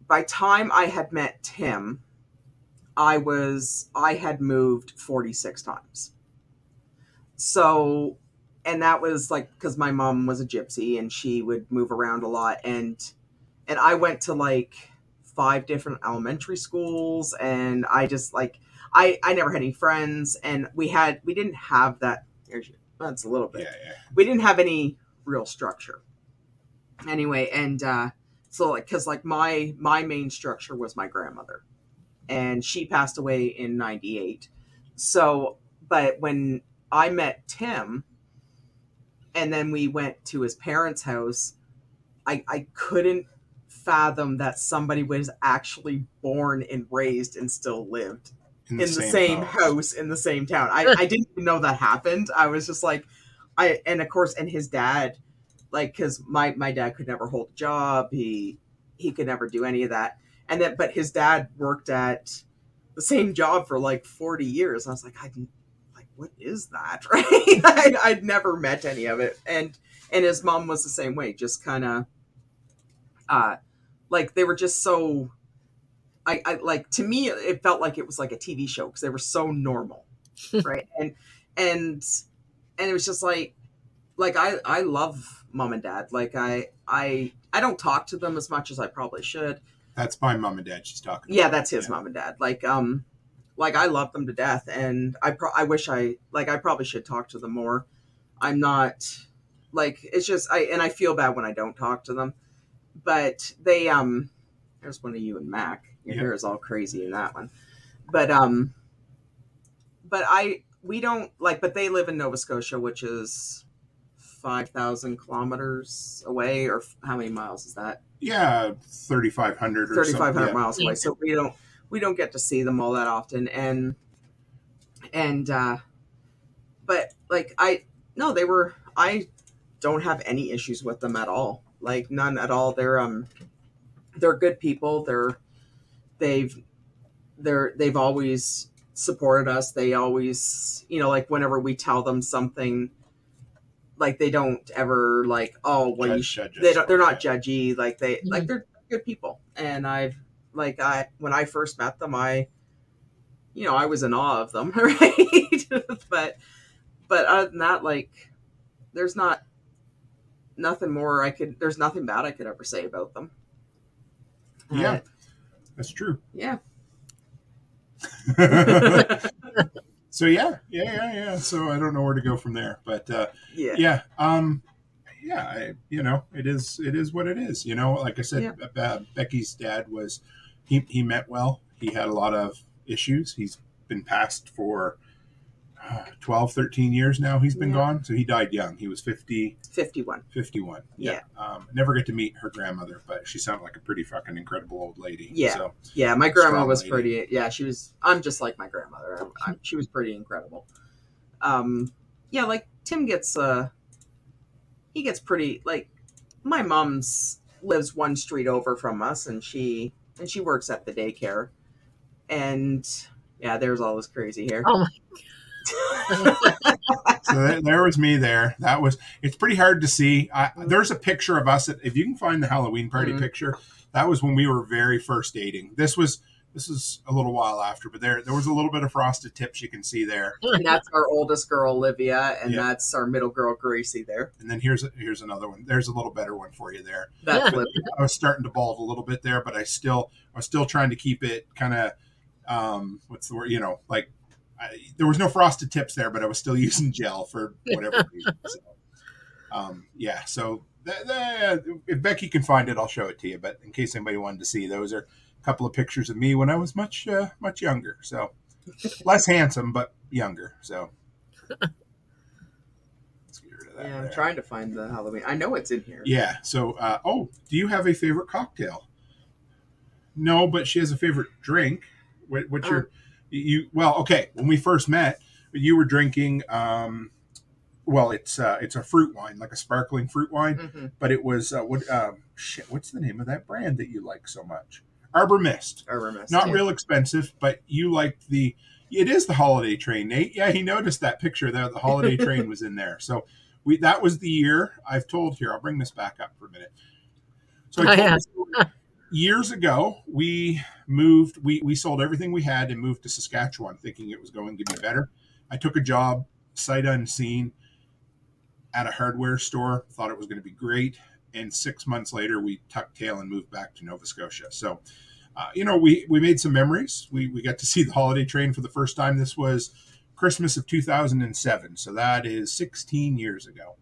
by time I had met Tim, I was I had moved forty six times. So, and that was like because my mom was a gypsy and she would move around a lot, and and I went to like five different elementary schools and i just like i i never had any friends and we had we didn't have that that's a little bit Yeah, yeah. we didn't have any real structure anyway and uh so like because like my my main structure was my grandmother and she passed away in 98 so but when i met tim and then we went to his parents house i i couldn't fathom that somebody was actually born and raised and still lived in the same, house. house in the same town. I, I didn't even know that happened. I was just like, I and of course, and his dad, like, because my my dad could never hold a job. He he could never do any of that. And then, but his dad worked at the same job for like forty years. I was like, I like, what is that? Right? I, I'd never met any of it. And and his mom was the same way. Just kind of, uh, like they were just so I, I like to me it felt like it was like a TV show because they were so normal, right? And and and it was just like like I I love mom and dad. Like I I I don't talk to them as much as I probably should. That's my mom and dad she's talking Yeah, that's his Yeah. mom and dad. Like um like I love them to death and I pro- I wish I like I probably should talk to them more. I'm not like it's just I and I feel bad when I don't talk to them. But they um there's one of you and Mac. Your Yeah. hair is all crazy in that one. But um but I we don't like, but they live in Nova Scotia, which is five thousand kilometers away, or how many miles is that? Yeah, thirty five hundred or Thirty five hundred. Yeah. miles away. So we don't we don't get to see them all that often, and and uh, but like I no, they were I don't have any issues with them at all, like none at all. They're um they're good people. They're they've they're they've always supported us. They always you know like whenever we tell them something. Like they don't ever like oh well you Judge- sh- judge us they don't they're or- not judgy like they like they're good people. And I've like I when I first met them I you know I was in awe of them right? But but other than that like there's not nothing more I could there's nothing bad I could ever say about them. Yeah. Uh, That's true. yeah so yeah, yeah, yeah, yeah. So I don't know where to go from there, but uh, yeah yeah, um, yeah, I, you know, it is, it is what it is. You know, like I said, Yeah. Be- Be- Becky's dad was, he he met well. He had a lot of issues. He's been passed for 12, 13 years now. He's been Yeah. gone. So he died young. He was 50, 51 51. Yeah. Um, never get to meet her grandmother, but she sounded like a pretty fucking incredible old lady. Yeah. So yeah my grandma was lady. pretty yeah she was I'm just like my grandmother I'm, I'm, she was pretty incredible um yeah like Tim gets uh he gets pretty like my mom's lives one street over from us and she and she works at the daycare and yeah there's all this crazy here Oh my! So there, was me there. That was. It's pretty hard to see. I, there's a picture of us. At, if you can find the Halloween party Mhm. picture, that was when we were very first dating. This was. This is a little while after, but there there was a little bit of frosted tips you can see there. and that's our oldest girl olivia and Yeah. that's our middle girl gracie there And then here's here's another one. There's a little better one for you there. that's Yeah. I was starting to bald a little bit there, but I still I was still trying to keep it kind of um what's the word you know like I, there was no frosted tips there, but I was still using gel for whatever reason. So, um, yeah, so th- th- if Becky can find it, I'll show it to you. But in case anybody wanted to see, those are a couple of pictures of me when I was much uh, much younger. So less handsome, but younger. So let's get rid of that. yeah i'm there. trying to find the halloween i know it's in here Yeah. So, uh, oh, do you have a favorite cocktail? No, but she has a favorite drink. What, what's your you? Well, okay. When we first met, you were drinking. Um, well, it's uh, it's a fruit wine, like a sparkling fruit wine, hmm but it was uh, what? Um, shit, what's the name of that brand that you like so much? Arbor Mist. arbor mist Not real expensive, but you liked the. It is the holiday train, Nate. Yeah, he noticed that picture there. The holiday train was in there. So we that was the year. I've told here. I'll bring this back up for a minute. So I Oh, told yeah. Years ago, we moved. We we sold everything we had and moved to Saskatchewan, thinking it was going to be better. I took a job sight unseen at a hardware store. Thought it was going to be great. And six months later, we tucked tail and moved back to Nova Scotia. So uh, you know, we we made some memories. We we got to see the holiday train for the first time. This was Christmas of 2007, so that is 16 years ago.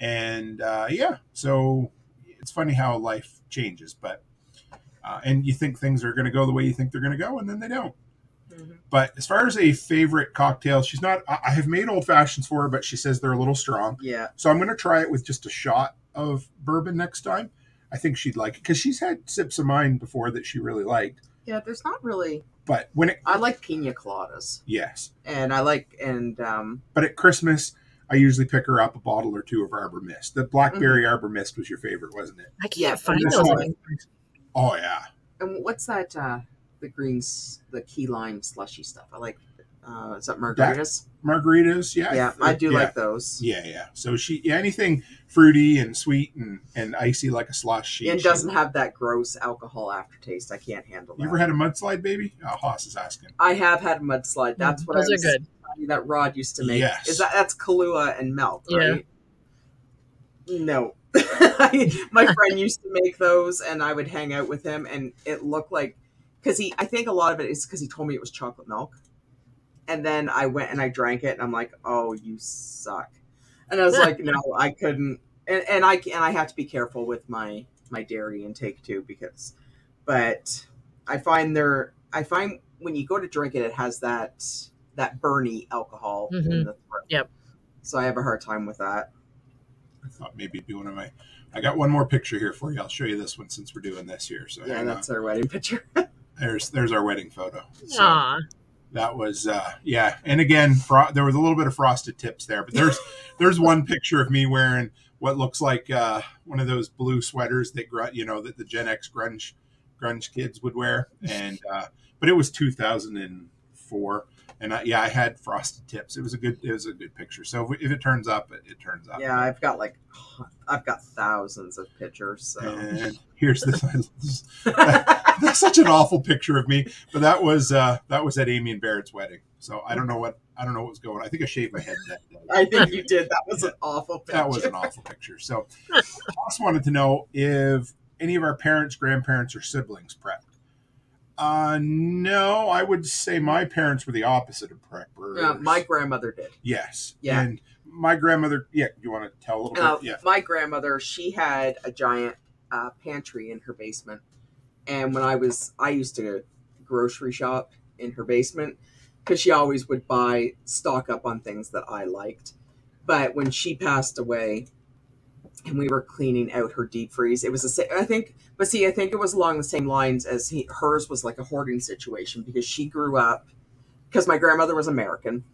And uh, yeah, so it's funny how life changes, but uh, and you think things are going to go the way you think they're going to go, and then they don't. Mhm. But as far as a favorite cocktail, she's not. I I have made old fashions for her, but she says they're a little strong. yeah So I'm going to try it with just a shot of bourbon next time. I think she'd like it because she's had sips of mine before that she really liked. yeah there's not really But when it, i like pina coladas yes, and i like and um but at Christmas, I usually pick her up a bottle or two of Arbor Mist. The blackberry Arbor Mist was your favorite, wasn't it? I can't Yeah, find This those. One- Oh yeah, And what's that? Uh, the greens, the key lime slushy stuff. I like. Uh, is that margaritas? margaritas. Yeah, yeah, I do yeah. like those. Yeah, yeah. So she yeah, anything fruity and sweet and, and icy like a slush. She, and she- doesn't have that gross alcohol aftertaste. I can't handle that. You ever had a mudslide, baby? Oh, Haas is asking. I have had a mudslide. That's what Those I are was good. that Rod used to make. Yes. Is that that's Kahlua and milk, Yeah. No. My friend used to make those and I would hang out with him and it looked like cuz he I think a lot of it is cuz he told me it was chocolate milk. And then I went and I drank it and I'm like, "Oh, you suck." And I was like, "No, I couldn't." And and I and I have to be careful with my my dairy intake too because but I find there I find when you go to drink it it has that that burny alcohol in Mhm. the throat. Yep. So I have a hard time with that. I thought maybe it'd be one of my. I got one more picture here for you. I'll show you this one since we're doing this here. So Yeah, hang that's on. our wedding picture. there's there's our wedding photo. So Aw. that was uh yeah. And again, fro- there was a little bit of frosted tips there, but there's there's one picture of me wearing what looks like uh one of those blue sweaters that gr- you know that the Gen X grunge grunge kids would wear, and uh but it was 2004. And I, yeah, I had frosted tips. It was a good, it was a good picture. So if, if it turns up, it, it turns up. yeah, I've got like, I've got thousands of pictures. So And here's this. that's such an awful picture of me. But that was uh, that was at Amy and Barrett's wedding. So I don't know what I don't know what was going. on. I think I shaved my head that day. I think you did. That was an awful picture. That was an awful picture. So I just wanted to know if any of our parents, grandparents, or siblings prepped. Uh, no, I would say my parents were the opposite of preppers. Yeah, my grandmother did. yes, Yeah. and my grandmother. Yeah, you want to tell a little Uh, bit? Yeah, My grandmother, she had a giant uh, pantry in her basement, and when I was, I used to grocery shop in her basement because she always would buy stock up on things that I liked. But when she passed away, and we were cleaning out her deep freeze, it was the same. I think, but see, I think it was along the same lines as he, hers was like a hoarding situation because she grew up because my grandmother was American,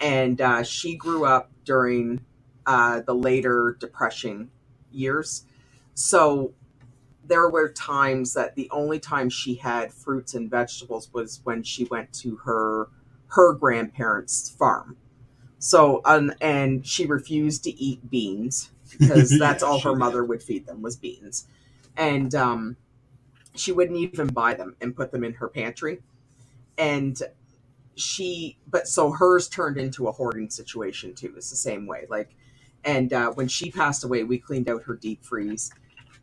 and uh, she grew up during uh, the later depression years. So there were times that the only time she had fruits and vegetables was when she went to her her grandparents' farm. So um, and she refused to eat beans because that's Yeah, all her did. mother would feed them was beans, and um, she wouldn't even buy them and put them in her pantry. And she, but so hers turned into a hoarding situation too. It's the same way, like and uh, when she passed away we cleaned out her deep freeze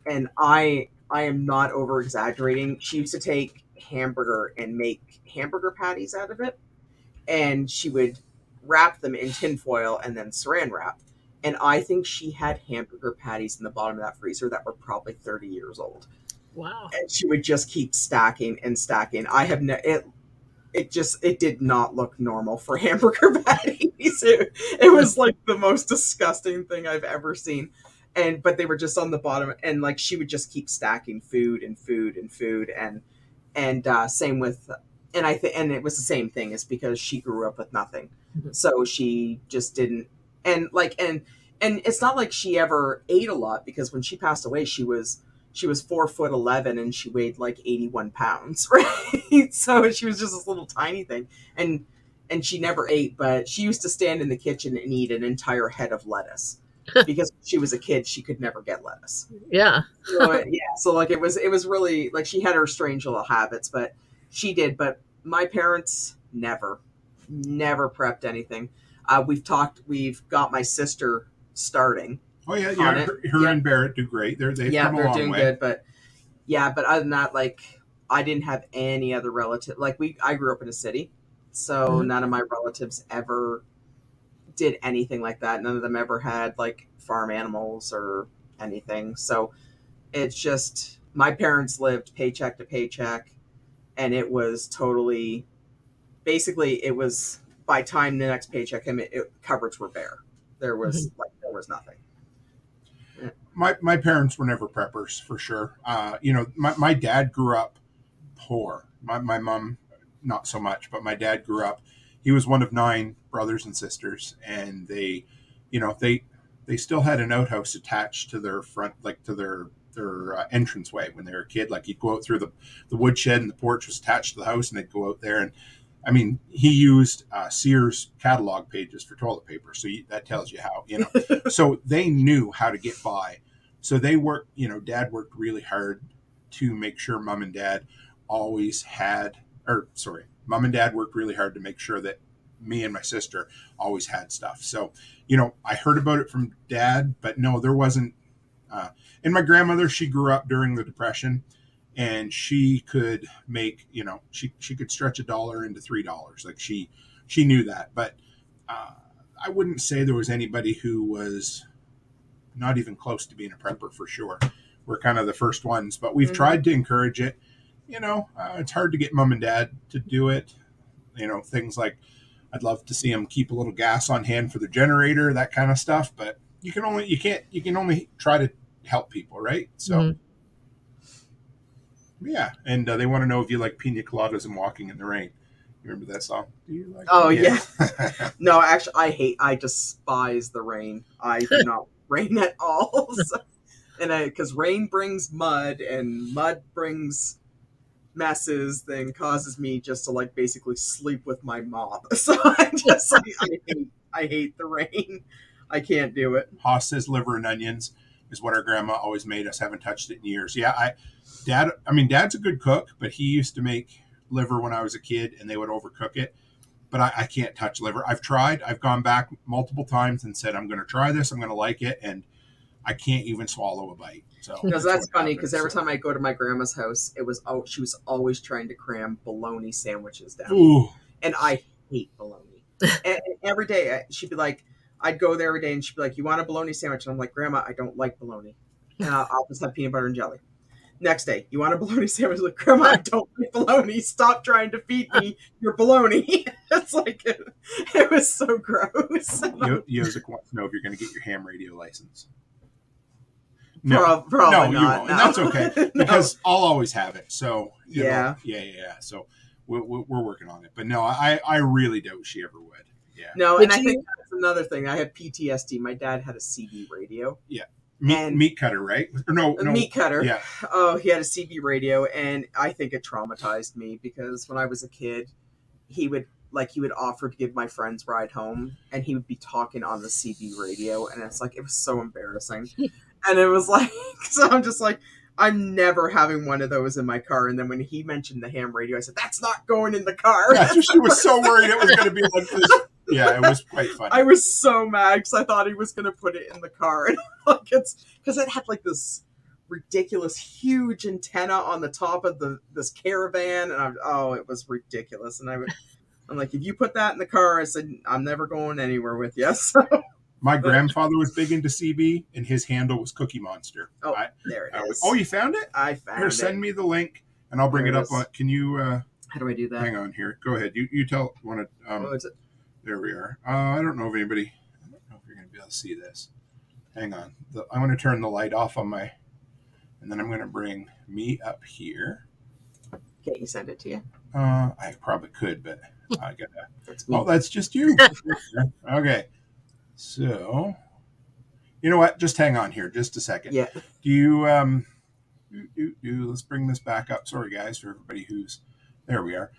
and i i am not over exaggerating she used to take hamburger and make hamburger patties out of it and she would wrap them in tinfoil and then saran wrap and i think she had hamburger patties in the bottom of that freezer that were probably 30 years old Wow. and she would just keep stacking and stacking. I have no it. It just it did not look normal for hamburger patties. It, it was like the most disgusting thing I've ever seen. And but they were just on the bottom, and like she would just keep stacking food and food and food and and uh, same with and I think and it was the same thing. is because she grew up with nothing, Mhm. so she just didn't and like and and it's not like she ever ate a lot because when she passed away, she was she was four foot eleven and she weighed like eighty one pounds, right? so she was just this little tiny thing, and and she never ate, but she used to stand in the kitchen and eat an entire head of lettuce because she was a kid she could never get lettuce. Yeah. So, uh, yeah, so like it was it was really like she had her strange little habits, but she did. But my parents never, never prepped anything. Uh, we've talked. We've got my sister starting Oh yeah, yeah. Her, her Yeah. and Barrett do great. They're they've yeah, come a they're long doing way. good, but yeah, but other than that, like I didn't have any other relative. Like we, I grew up in a city, so Mhm. none of my relatives ever did anything like that. None of them ever had like farm animals or anything. So it's just my parents lived paycheck to paycheck, and it was totally, basically, it was by time the next paycheck came, it, it cupboards were bare. There was like there was nothing. my my parents were never preppers for sure. Uh, you know, my, my dad grew up poor. My my mom not so much, but my dad grew up. He was one of nine brothers and sisters, and they, you know, they they still had an outhouse attached to their front, like to their their uh, entranceway when they were a kid. Like you'd go out through the the woodshed, and the porch was attached to the house, and they'd go out there and. I mean, he used uh, Sears catalog pages for toilet paper, so you, that tells you how. You know, so they knew how to get by. So they worked, you know, dad worked really hard to make sure mom and dad always had, or sorry, mom and dad worked really hard to make sure that me and my sister always had stuff. So, you know, I heard about it from dad, but no, there wasn't. Uh, and my grandmother, she grew up during the Depression and she could make, you know, she, she could stretch a dollar into $3. Like she, she knew that. But uh, I wouldn't say there was anybody who was not even close to being a prepper for sure. We're kind of the first ones, but we've Mhm. tried to encourage it. You know, uh, it's hard to get mom and dad to do it. You know, things like I'd love to see them keep a little gas on hand for the generator, that kind of stuff. But you can only you can't you can only try to help people, right? So. Mhm. Yeah, and uh, they want to know if you like pina coladas and walking in the rain. You remember that song? Do you like Oh, yeah. No, actually, I hate. I despise the rain. I do not rain at all. So, and I because rain brings mud, and mud brings messes, then causes me just to like basically sleep with my mop. So I just like I hate. I hate the rain. I can't do it. Haas says liver and onions is what our grandma always made us. Haven't touched it in years. Yeah, I, dad. I mean, dad's a good cook, but he used to make liver when I was a kid, and they would overcook it. But I, I can't touch liver. I've tried. I've gone back multiple times and said I'm going to try this. I'm going to like it, and I can't even swallow a bite. So Because that's what funny. Because every happens. time I go to my grandma's house, it was oh she was always trying to cram bologna sandwiches down. Ooh, and I hate bologna. and, and every day she'd be like, I'd go there every day and she'd be like, "You want a bologna sandwich?" And I'm like, "Grandma, I don't like bologna. And I'll, I'll just have peanut butter and jelly." Next day, you want a bologna sandwich? Like, Grandma, I don't like bologna. Stop trying to feed me your bologna. it's like it, it was so gross. Yo- Yozik wants to know if you're going to get your ham radio license. Prob- probably no, you won't, no. and that's okay No. because I'll always have it. So you know, Yeah. yeah, yeah, yeah. So we're, we're we're working on it, but no, I I really doubt she ever would. Yeah, no, Would and I think that's another thing. I have PTSD. My dad had a CB radio, meat, And- meat cutter, right? Or no, no, meat cutter. Yeah, Oh, he had a CB radio, and I think it traumatized me because when I was a kid, he would like he would offer to give my friends ride home, and he would be talking on the CB radio, and it's like it was so embarrassing, and it was like so I'm just like I'm never having one of those in my car. And then when he mentioned the ham radio, I said that's not going in the car. yeah. She was so worried it was going to be like this. Yeah, it was quite funny. I was so mad because I thought he was going to put it in the car, like it's because it had like this ridiculous huge antenna on the top of the this caravan, and I'm oh, it was ridiculous. And I would, I'm like, if you put that in the car, I said I'm never going anywhere with you. So, My grandfather was big into CB, and his handle was Cookie Monster. oh, I, there it I is. oh, you found it? I found it. Here, it. send me the link, and I'll bring There it up. is. On, can you uh, How do I do that? hang on here? Go ahead. You you tell. Want to? Um, Oh? There we are. Uh, I don't know if anybody. I don't know if you're going to be able to see this. Hang on. The, I'm going to turn the light off on my, and then I'm going to bring me up here. Can you send it to you? Uh, I probably could, but I gotta. That's me. Oh, that's just you. okay. So, you know what? Just hang on here, just a second. yeah. Do you um? Do, do, do, let's bring this back up. Sorry, guys, for everybody who's. There we are.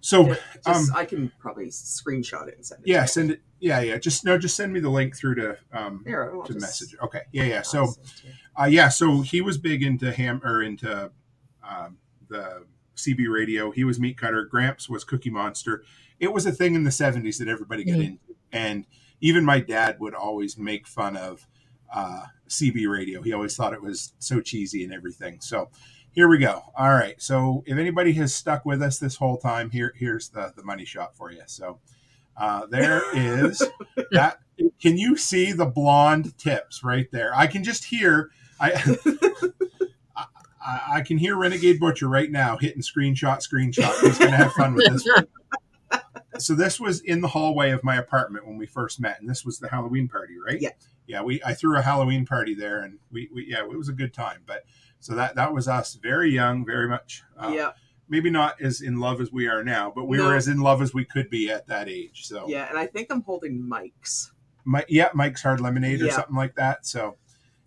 So, Ju- Just, um, I can probably screenshot it and send it. yeah, send it. Yeah, yeah. Just no, just send me the link through to um There, I'll to message. Okay. Yeah, yeah. So, send it to you. uh, yeah, so he was big into ham or into um, the CB radio. He was meat cutter. Gramps was Cookie Monster. It was a thing in the '70s that everybody got Mhm. into, and even my dad would always make fun of uh, CB radio. He always thought it was so cheesy and everything. So here we go. All right. So if anybody has stuck with us this whole time, here here's the the money shot for you. So uh, there is that. Can you see the blonde tips right there? I can just hear. I. I, I can hear Renegade Butcher right now hitting screenshot, screenshot. He's going to have fun with this. one. so this was in the hallway of my apartment when we first met, and this was the Halloween party, right? Yeah. Yeah, we I threw a Halloween party there, and we, we yeah, it was a good time. But so that that was us, very young, very much. Uh, yeah, Maybe not as in love as we are now, but we No. were as in love as we could be at that age. So yeah, and I think I'm holding Mike's. my, yeah, Mike's Hard Lemonade or Yeah. something like that. So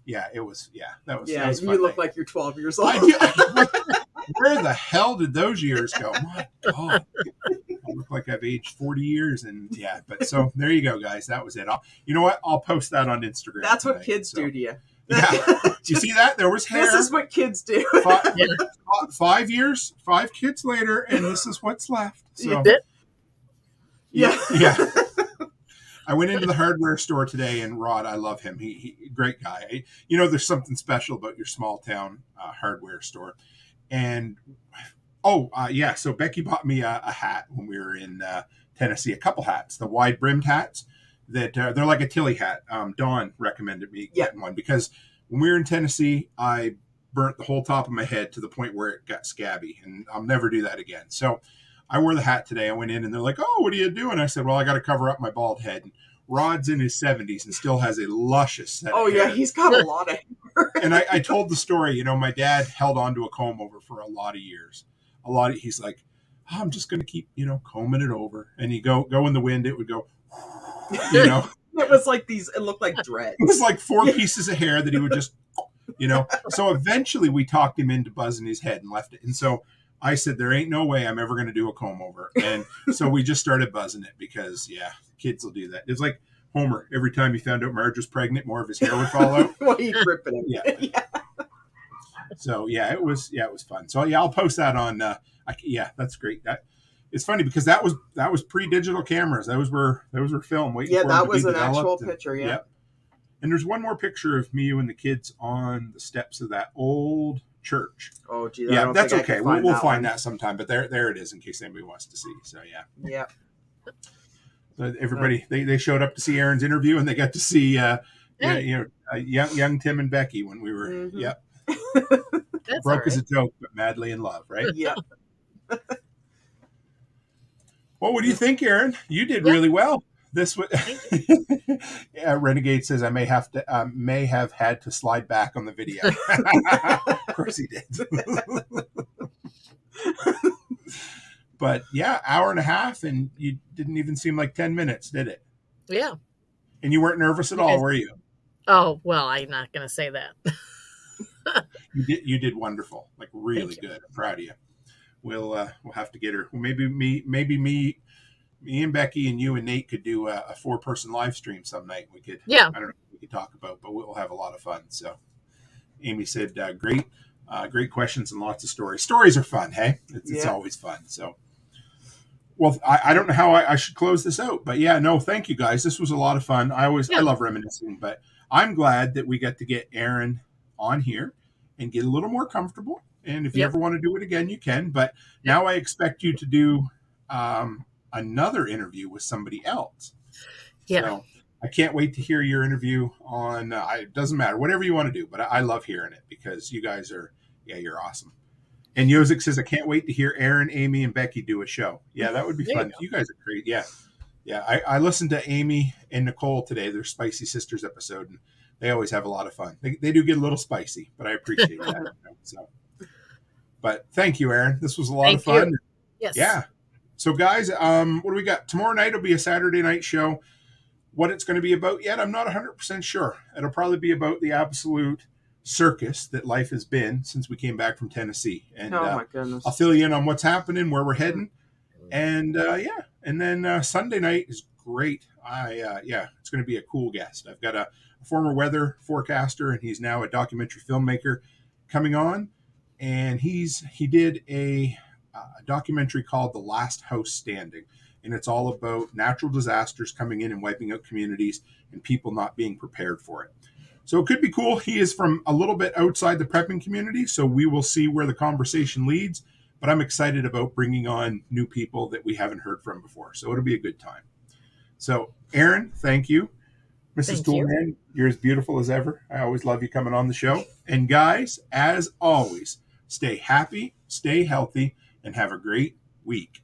yeah, it was yeah, that was that Yeah, was you look night. like you're 12 years old. I. I- where the hell did those years go? My God, I look like I've aged forty years, and yeah. But so there you go, guys. That was it. I'll, you know what? I'll post that on Instagram. That's what kids so- do to you. Yeah. Do you see that? There was hair. this is what kids do. five, Yeah. five years, five kids later, and this is what's left. So Yeah. yeah. I went into the hardware store today, and Rod, I love him. He, he great guy. You know, there's something special about your small town uh, hardware store. And oh, uh, yeah. So Becky bought me a, a hat when we were in uh, Tennessee. A couple hats, the wide brimmed hats that uh, they're like a Tilley hat. Um, Dawn recommended me Yeah. getting one because when we were in Tennessee, I burnt the whole top of my head to the point where it got scabby, and I'll never do that again. So I wore the hat today. I went in and they're like, "Oh, what are you doing?" I said, "Well, I got to cover up my bald head." And Rod's in his seventies and still has a luscious set. Oh of yeah, hair. he's got a lot of and I, I told the story. You know, my dad held on to a comb over for a lot of years. A lot. Of, he's like, I'm just going to keep, you know, combing it over. And you go go in the wind, it would go. You know, It was like these. It looked like dread. it was like four pieces of hair that he would just, you know. So eventually, we talked him into buzzing his head and left it. And so I said, there ain't no way I'm ever going to do a comb over. And so we just started buzzing it because, yeah, kids will do that. It's like Homer. Every time he found out Marge was pregnant, more of his hair would fall out. well, he'd rip it. Yeah. yeah. So yeah, it was yeah, it was fun. So yeah, I'll post that on. Uh, I, yeah, that's great. That it's funny because that was that was pre-digital cameras. Those were those were film waiting. Yeah, for that was an actual and- picture. Yeah. And there's one more picture of me and the kids on the steps of that old church. Oh, gee. I yeah, don't that's think I can okay. We'll, we'll that find one. that sometime. But there there it is in case anybody wants to see. So yeah. Yeah. So everybody they, they showed up to see Erin's interview and they got to see uh, yeah, Hey. you know uh, young young Tim and Becky when we were Mhm. yep That's all broke as a joke but madly in love right. Yeah. Well, what do you think, Erin? You did Yeah. really well. This was yeah. Renegade says I may have to um, may have had to slide back on the video. of course he did. but yeah, hour and a half, and you didn't even seem like ten minutes, did it? Yeah. And you weren't nervous at all, were you? Oh well, I'm not going to say that. You did. You did wonderful. Like really good. I'm proud of you. We'll uh, we'll have to get her. Maybe me. Maybe me. Me and Becky and you and Nate could do a, a four person live stream some night. We could. Yeah. I don't know what we could talk about, but we'll have a lot of fun. So, Amy said, uh, "Great, uh, great questions and lots of stories. Stories are fun, hey? It's, it's always fun." So, well, I, I don't know how I, I should close this out, but yeah, no, thank you guys. This was a lot of fun. I always I love reminiscing, but I'm glad that we got to get Erin on here and get a little more comfortable. And if you Yep. ever want to do it again, you can. But now I expect you to do um, another interview with somebody else. Yeah. So I can't wait to hear your interview on. Uh, it doesn't matter, whatever you want to do, but I, I love hearing it because you guys are, yeah, you're awesome. And Yozik says, I can't wait to hear Erin, Amy, and Becky do a show. Yeah, that would be There fun. You, guys are great. Yeah. Yeah. I, I listened to Amy and Nicole today, their Spicy Sisters episode, and they always have a lot of fun. They, they do get a little spicy, but I appreciate that. so, but thank you, Erin. This was a lot of Thank you. fun. Yes. Yeah. So, guys, um, what do we got? Tomorrow night will be a Saturday night show. What it's going to be about yet, I'm not 100% sure. It'll probably be about the absolute circus that life has been since we came back from Tennessee. And oh uh, my goodness. I'll fill you in on what's happening, where we're heading. And uh, yeah, and then uh, Sunday night is great. I uh, yeah, it's going to be a cool guest. I've got a, a former weather forecaster, and he's now a documentary filmmaker coming on. And he's he did a, uh documentary called "The Last House Standing," and it's all about natural disasters coming in and wiping out communities and people not being prepared for it. So it could be cool. He is from a little bit outside the prepping community, so we will see where the conversation leads. But I'm excited about bringing on new people that we haven't heard from before. So it'll be a good time. So, Erin, thank you. Mrs. Thank you. Toolman, you're as beautiful as ever. I always love you coming on the show. And guys, as always, stay happy, stay healthy, and have a great week.